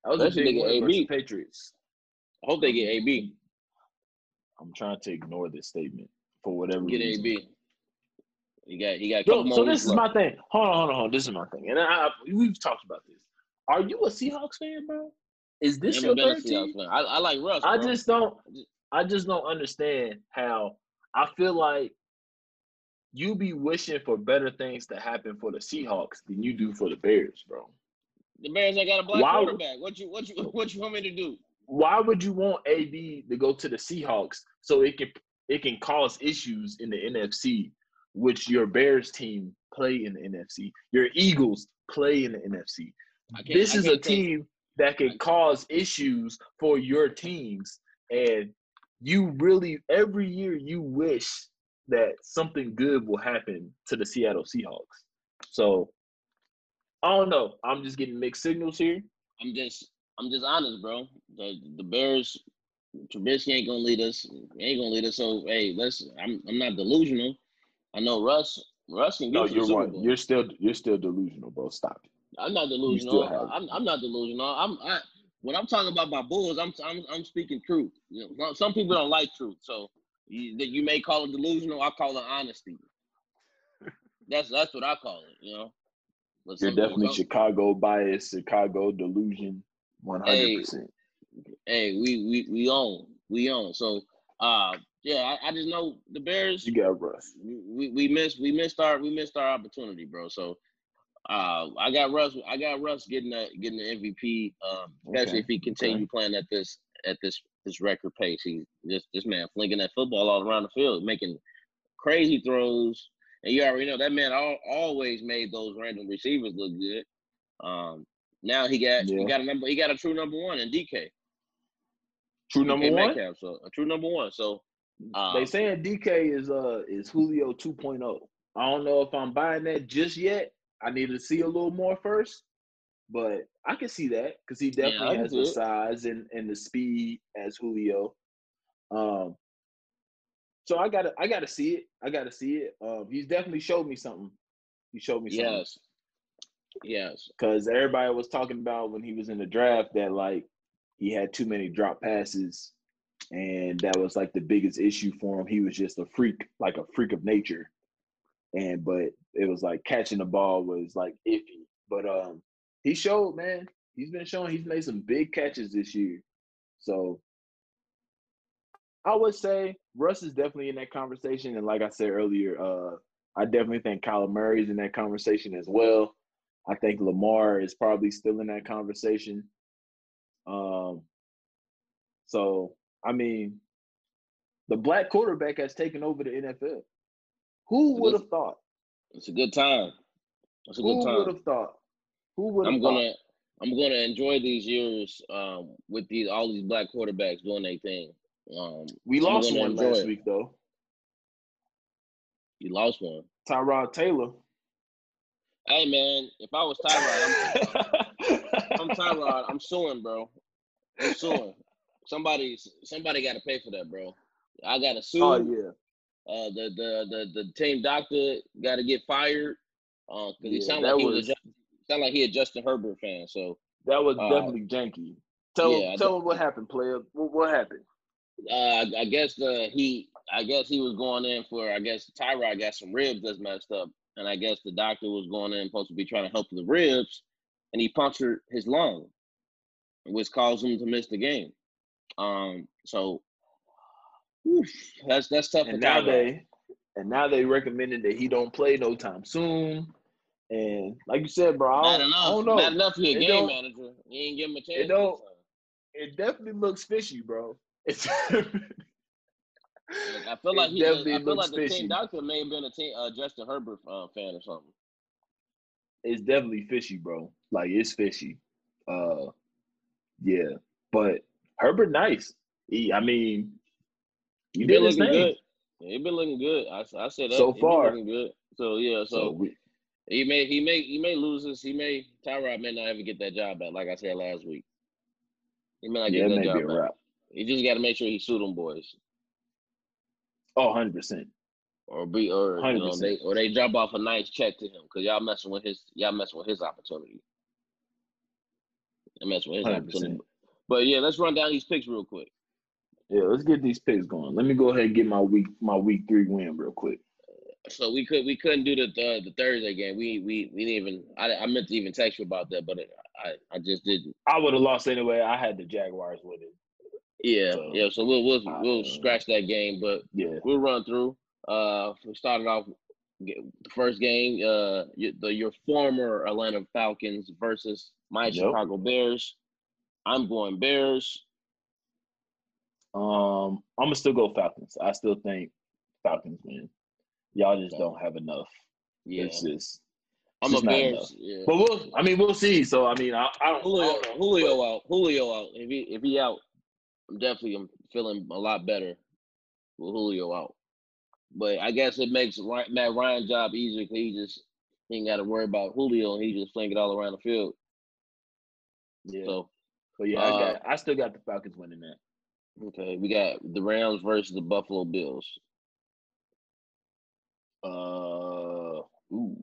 That was Especially a big win AB. Patriots. I hope they get AB. I'm trying to ignore this statement for whatever get reason. AB. You got you got. Bro, so this is my thing. Hold on, hold on, hold on. This is my thing, and I, we've talked about this. Are you a Seahawks fan, bro? Is this your third team? I, I, like Russ. I just don't. I just don't understand how. I feel like you be wishing for better things to happen for the Seahawks than you do for the Bears, bro. The Bears ain't got a black why, quarterback. What you what you what you want me to do? Why would you want AB to go to the Seahawks so it can it can cause issues in the NFC which your Bears team play in the NFC. Your Eagles play in the NFC. This is a team that can cause issues for your teams. And you really, every year, you wish that something good will happen to the Seattle Seahawks. So I don't know. I'm just getting mixed signals here. I'm just, I'm just honest, bro. The the Bears, Trubisky ain't gonna lead us. He ain't gonna lead us. So hey, let's. I'm, I'm not delusional. I know Russ. Russ can get no, you're one. You're still you're still delusional, bro. Stop. I'm not delusional. I'm, I'm not delusional. I'm I, when I'm talking about my Bulls, I'm I'm I'm speaking truth. You know, some people don't like truth, so you, you may call it delusional. I call it honesty. that's that's what I call it. You know. But You're definitely Chicago bias, Chicago delusion, one hundred percent. Hey, we we we own, we own. So, uh, yeah, I, I, just know the Bears. You got Russ. We we missed we missed our we missed our opportunity, bro. So uh, I got Russ. I got Russ getting the getting the MVP, um, especially okay. if he continue okay. playing at this at this this record pace. He this this man flinging that football all around the field, making crazy throws. And you already know that man all, always made those random receivers look good. Um, now he got yeah. he got a number he got a true number one in DK. True number DK one. Metcalf, so a true number one. So um, they saying DK is uh is Julio 2.0. I don't know if I'm buying that just yet. I needed to see a little more first, but I can see that because he definitely yeah, has the size and, and the speed as Julio. Um, so I gotta I gotta see it. I gotta see it. Um, he's definitely showed me something. He showed me something. Yes. Yes. Because everybody was talking about when he was in the draft that like he had too many drop passes and that was like the biggest issue for him. He was just a freak, like a freak of nature. And but it was like catching the ball was like iffy. But um he showed, man. He's been showing he's made some big catches this year. So I would say Russ is definitely in that conversation, and like I said earlier, uh, I definitely think Kyler Murray is in that conversation as well. I think Lamar is probably still in that conversation. Um, so I mean, the black quarterback has taken over the NFL. Who would have thought? It's a good time. It's a Who good time. would have thought? Who would have I'm gonna I'm gonna enjoy these years um, with these all these black quarterbacks doing their thing. Um, We lost one last it. week though. you lost one. Tyrod Taylor. Hey man, if I was Tyrod, I'm, I'm Tyrod. I'm suing, bro. I'm suing. Somebody somebody got to pay for that, bro. I got to sue. oh yeah. Uh, the the the the team doctor got to get fired. Uh, because he Yeah, sounded that like he was, was- sound like he a Justin Herbert fan. So That was Uh, definitely janky. Tell yeah, tell him what happened, player. What, what happened? uh, I, I guess the he I guess he was going in for I guess Tyrod got some ribs that's messed up, and I guess the doctor was going in supposed to be trying to help the ribs, and he punctured his lung, which caused him to miss the game. Um, so oof, that's that's tough And now they and now they recommended that he don't play no time soon. And like you said, bro, I don't, I don't know. Bad enough he a It game manager. You ain't give him a chance. it don't- It definitely looks fishy, bro. It's Like, I feel It like he. definitely I feel looks like the fishy. team doctor may have been a team, uh, Justin Herbert uh, fan or something. it's definitely fishy, bro. Like it's fishy. Uh yeah. But Herbert nice. He I mean did been looking good. Yeah, he been looking good. I, I said that. So He far. good. So yeah. So So we, he may he may he may lose this. He may Tyrod may not ever get that job back. Like I said last week, he may not get it that job back. wrap. He just got to make sure he sue them boys, Oh, 100 percent. or be or you know 100%. they or they drop off a nice check to him because y'all messing with his y'all messing with his opportunity. Y'all messing with his 100%. opportunity. But yeah, let's run down these picks real quick. Yeah, let's get these picks going. Let me go ahead and get my week my week three win real quick. So we could we couldn't do the the, the Thursday game. We we we didn't even. I, I meant to even text you about that, but I I just didn't. I would have lost anyway. I had the Jaguars winning. Yeah, So, yeah. So we'll we'll we'll scratch that game, but Yeah. we'll run through. Uh, we started off the first game. Uh, your, the your former Atlanta Falcons versus my Yep. Chicago Bears. I'm going Bears. Um, I'm gonna still go Falcons. I still think Falcons win. Y'all just don't have enough. Yeah, It's just I'm a just not Bears. enough. Yeah. but we'll I mean we'll see. So I mean I, I don't, I Julio, don't know. Julio out. Julio out. If he if he out, I'm definitely I'm feeling a lot better with Julio out. But I guess it makes Matt Ryan's job easier because he just he ain't got to worry about Julio and he just fling it all around the field. Yeah. So but yeah, I uh, got I still got the Falcons winning that. Okay, we got the Rams versus the Buffalo Bills. Uh ooh.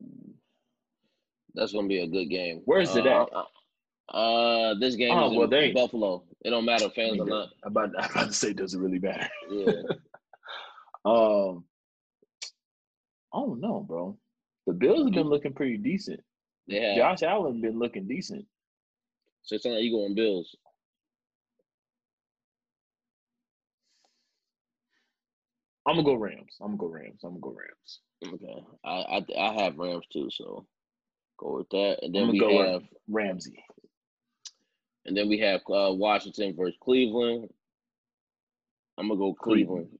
That's gonna be a good game. Where's it Uh, at? Uh, uh, this game Oh, is in well, they Buffalo. It don't matter fans or not. I'm about, I'm about to say it doesn't really matter. Yeah, Um I don't know, bro. The Bills have been looking pretty decent. Yeah. Josh Allen been looking decent. So it's not like you going Bills. I'm gonna go Rams. I'm gonna go Rams. I'm gonna go Rams. Okay, I I, I have Rams too, so go with that. And then we go have Ramsey. and then we have uh, Washington versus Cleveland. I'm gonna go Cleveland. Cleveland.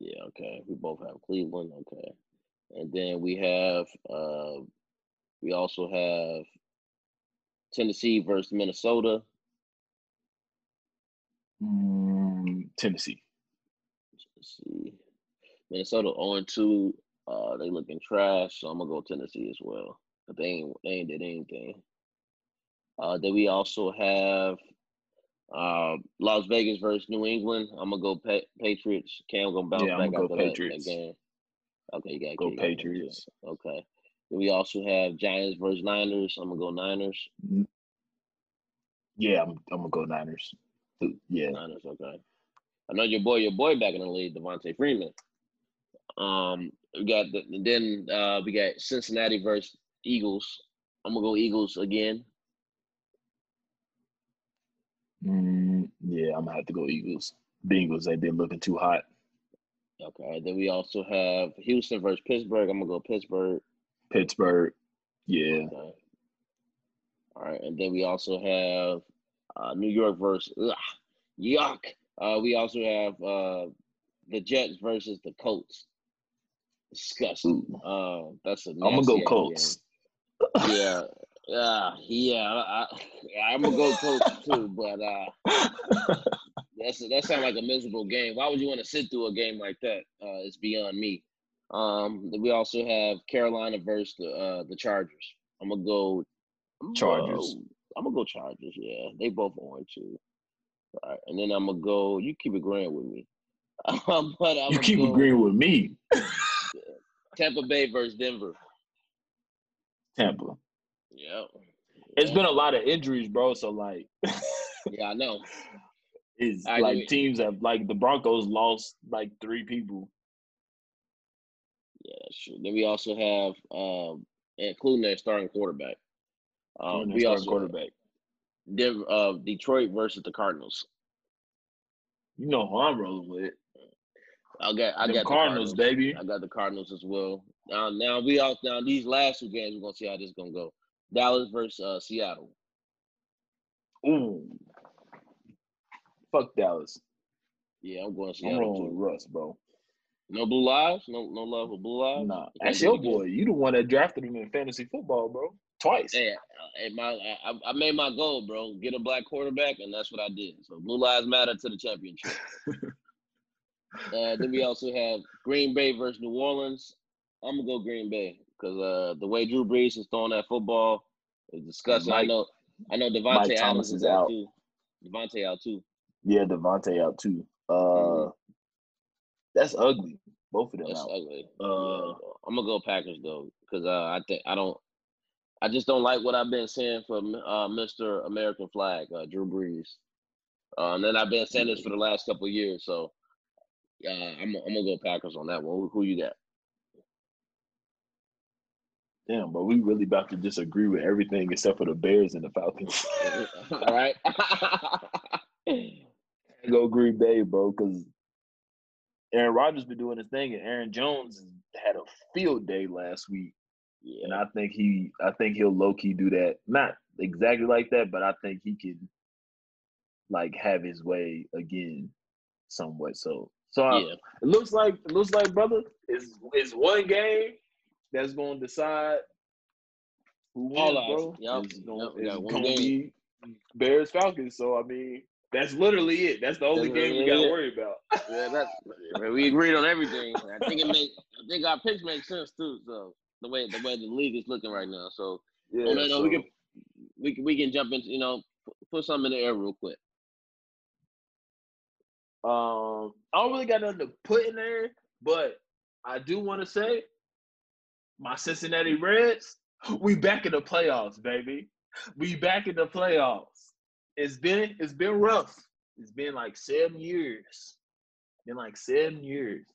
Yeah, okay. We both have Cleveland. Okay, and then we have uh, we also have Tennessee versus Minnesota. Mm, Tennessee. Let's see, Minnesota 0 2. Uh, they looking trash, so I'm gonna go Tennessee as well. But they ain't they ain't did anything. Uh, then we also have uh, Las Vegas versus New England. I'm gonna go pa- Patriots. Cam gonna bounce Yeah, I'm back gonna after go that- that, Patriots. game. Okay, you got Go you Patriots. Patriots. Okay. Then we also have Giants versus Niners. I'm gonna go Niners. Yeah, I'm, I'm gonna go Niners. Yeah. Niners. Okay. I know your boy, your boy back in the league, Devonta Freeman. Um, we got the then uh we got Cincinnati versus Eagles. I'm gonna go Eagles again. Mm, yeah, I'm gonna have to go Eagles. Bengals. They've been looking too hot. Okay. Then we also have Houston versus Pittsburgh. I'm gonna go Pittsburgh. Pittsburgh. Yeah. Okay. All right, and then we also have uh, New York versus ugh, yuck. Uh, we also have uh, the Jets versus the Colts. Disgusting. Uh, that's a I'm gonna go Colts. Game. Yeah, yeah, yeah. I, am gonna go Colts too, but uh, that's that sounds like a miserable game. Why would you want to sit through a game like that? Uh, it's beyond me. Um, we also have Carolina versus the uh, the Chargers. I'm gonna go Chargers. I'm gonna go Chargers. Yeah, they both on too. All right, and then I'm gonna go. You keep agreeing with me. Um, but I'm you keep go, agreeing with me. Tampa Bay versus Denver. Tampa. Yeah. It's been a lot of injuries, bro. So like. yeah, I know. It's I like teams have like the Broncos lost like three people. Yeah, that's true. Then we also have um, including their starting quarterback. Um, we also quarterback. Denver, uh, Detroit versus the Cardinals. You know who I'm rolling with. I got I the got Cardinals, the Cardinals, baby. I got the Cardinals as well. Now, now we all now these last two games, we're gonna see how this is gonna go. Dallas versus uh, Seattle. Ooh, fuck Dallas. Yeah, I'm going Seattle I'm rolling with Russ, bro. No blue lives, no no love for blue lives. Nah, that's your boy. You the one that drafted him in fantasy football, bro twice. Hey, hey my, I, I, made my goal, bro. Get a black quarterback, and that's what I did. So Blue Lives Matter to the championship. uh, then we also have Green Bay versus New Orleans. I'm gonna go Green Bay because uh, the way Drew Brees is throwing that football is disgusting. Mike, I know, I know Davante Adams is out too. Davante out too. Yeah, Davante out too. Uh, mm-hmm. that's ugly. Both of them that's out. ugly. Uh, yeah, I'm gonna go Packers though because uh, I think I don't. I just don't like what I've been saying from uh, Mr. American Flag, uh, Drew Brees. Uh, and then I've been saying this for the last couple of years. So uh, I'm, I'm gonna go Packers on that one. Who, who you got? Damn, but we really about to disagree with everything except for the Bears and the Falcons. All right. go Green Bay, bro, because Aaron Rodgers been doing his thing, and Aaron Jones had a field day last week. Yeah. And I think he I think he'll low key do that. Not exactly like that, but I think he can like have his way again somewhat. So so uh, yeah. I, it looks like it looks like brother is is one game that's gonna decide who wins, bro. Yep. It's gonna, yep. it's gonna be Bears Falcons. So I mean that's literally it. That's the only that's game we gotta it. worry about. yeah, that's we agreed on everything. I think it makes I think our picks make sense too. So the way the way the league is looking right now. So yeah, oh, no, no, so, we can we can we can jump into you know put something in the air real quick. Um, I don't really got nothing to put in there, but I do want to say my Cincinnati Reds, we back in the playoffs, baby. We back in the playoffs. It's been it's been rough. It's been like seven years. Been like seven years.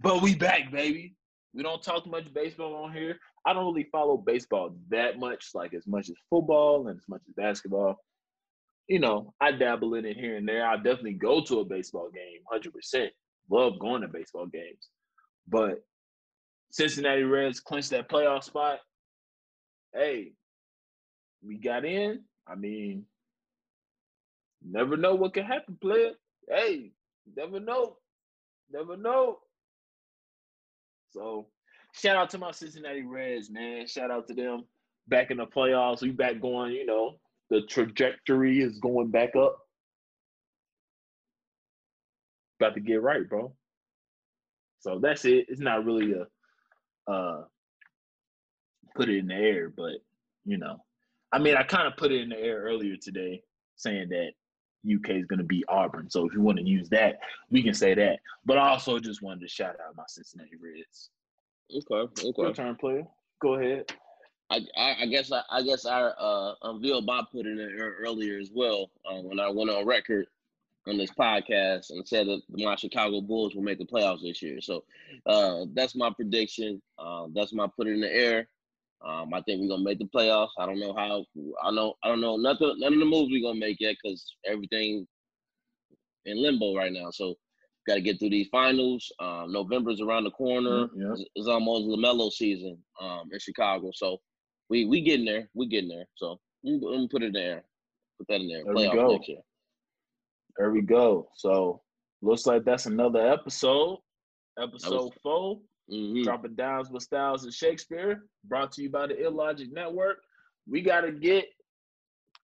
But we back, baby. We don't talk much baseball on here. I don't really follow baseball that much, like as much as football and as much as basketball. You know, I dabble in it here and there. I definitely go to a baseball game, hundred percent. Love going to baseball games, but Cincinnati Reds clinched that playoff spot. Hey, we got in. I mean, never know what can happen, player. Hey, never know. Never know. So shout out to my Cincinnati Reds, man. Shout out to them. Back in the playoffs. We back going, you know, the trajectory is going back up. About to get right, bro. So that's it. It's not really a uh put it in the air, but you know. I mean I kind of put it in the air earlier today saying that UK is going to beat Auburn. So if you want to use that, we can say that. But I also just wanted to shout out my Cincinnati Reds. Okay, okay. Your turn, player. Go ahead. I, I, I guess I, I guess I uh, unveiled Bob put it in earlier as well uh, when I went on record on this podcast and said that my Chicago Bulls will make the playoffs this year. So uh, that's my prediction. Uh, that's my put it in the air. Um, I think we're gonna make the playoffs. I don't know how. I know. I don't know nothing. None of the moves we're gonna make yet because everything in limbo right now. So got to get through these finals. Um, November's around the corner. Yeah. It's, it's almost LaMelo season um, in Chicago. So we we getting there. We getting there. So I'm gonna put it there. Put that in there. There we go. next year. There we go. So looks like that's another episode. Episode four. Mhm. Dropping Dimes with Styles and Shakespeare. Brought to you by the Illogic Network. We gotta get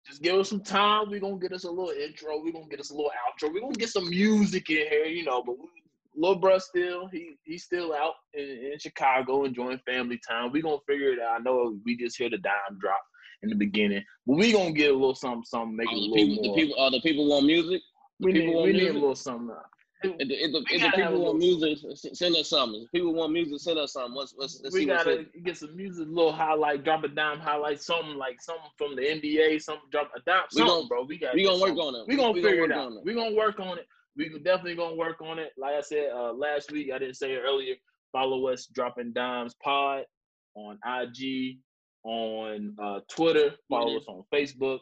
just give us some time. We're gonna get us a little intro. We're gonna get us a little outro. We're gonna get some music in here, you know, but we, Lil bruh still he he's still out in, in Chicago enjoying family time. we gonna figure it out. I know we just hear the dime drop in the beginning, but we gonna get a little something, something, make it a Oh, the little people, the people, oh, the people want music. we need, people want we need a music. little something. If the, if the, if the gotta have a people want little- music, send us something. If people want music, send us something. Let's let's, let's we gotta get some music, little highlight, drop a dime highlight, something like something from the NBA, something drop a dime, We gonna- bro. We got We gonna work on it. We gonna figure work it out. on it. We gonna work on it. We definitely gonna work on it. Like I said uh, last week, I didn't say it earlier. Follow us, dropping dimes pod on IG, on uh, Twitter. Follow Mhm. us on Facebook.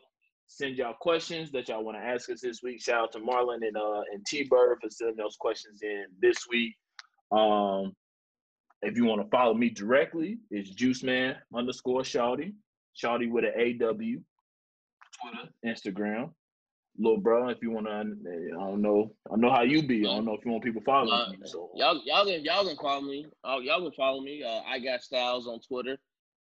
Send y'all questions that y'all want to ask us this week. Shout out to Marlon and uh and T Bird for sending those questions in this week. Um, if you want to follow me directly, it's Juiceman underscore Shawty, Shawty with an A W, Twitter, Instagram. Little bro, if you want to, I don't know, I know how you be. I don't know if you want people following Uh, you. So Y'all, y'all can y'all can follow me. Uh, y'all can follow me. Uh, I got Styles on Twitter.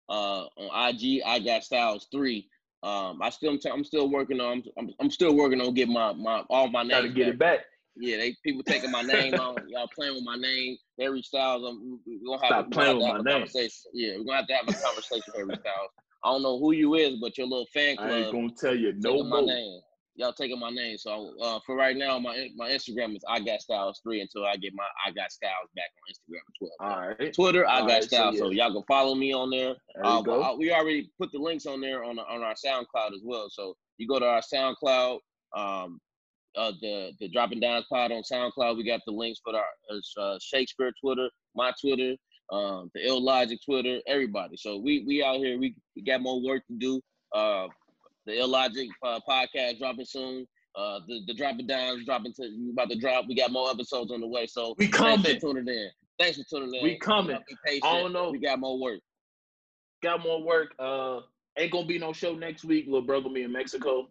Uh, on IG, I got Styles three. Um, I still I'm still working on I'm, I'm still working on getting my my all my got to get back. it back. Yeah, they people taking my name on y'all playing with my name. Harry Styles, I'm, we- we're gonna have, Stop playing with to my have a name. conversation. Yeah, we're gonna have to have a conversation, Harry Styles. I don't know who you is, but your little fan club. I ain't gonna tell you no taking my more. name. Y'all taking my name. So uh, for right now, my my Instagram is I got Styles three until I get my I got Styles back on Instagram as well. All right, Twitter, I All got right, Styles. So, yeah. y'all can follow me on there. there Uh, uh, we already put the links on there on on our SoundCloud as well. So you go to our SoundCloud, um, uh, the the Dropping down Pod on SoundCloud. We got the links for our uh, Shakespeare Twitter, my Twitter, um, the Ill Logic Twitter, everybody. So we we out here. We, we got more work to do. Uh, the Ill Logic uh, podcast dropping soon. Uh, the the Dropping Dimes dropping to we about to drop. We got more episodes on the way. So We thanks coming. for tuning in. Thanks for tuning in. We coming. Be patient. I don't know. We got more work. Got more work. Uh, ain't gonna be no show next week. Little bro gonna be in Mexico.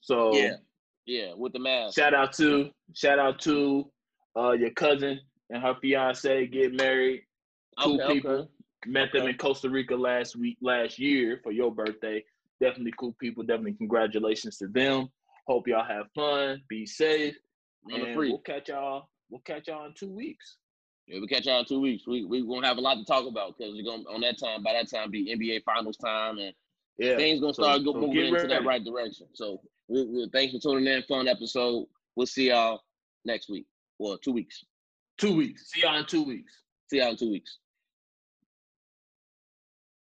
So Yeah. Yeah, with the mask. shout out to shout out to uh your cousin and her fiance get married. Two Okay, people. okay. Met them in Costa Rica last week, last year for your birthday. Definitely cool people. Definitely congratulations to them. Hope y'all have fun. Be safe. And free. we'll catch y'all. We'll catch y'all in two weeks. Yeah, we catch y'all in two weeks. We we gonna have a lot to talk about because we're gonna on that time. By that time, be NBA Finals time, and Yeah. things gonna so- start go, so moving into that right direction. So, we, we, thanks for tuning in. Fun episode. We'll see y'all next week. Well, two weeks. Two weeks. See y'all in two weeks. See y'all in two weeks.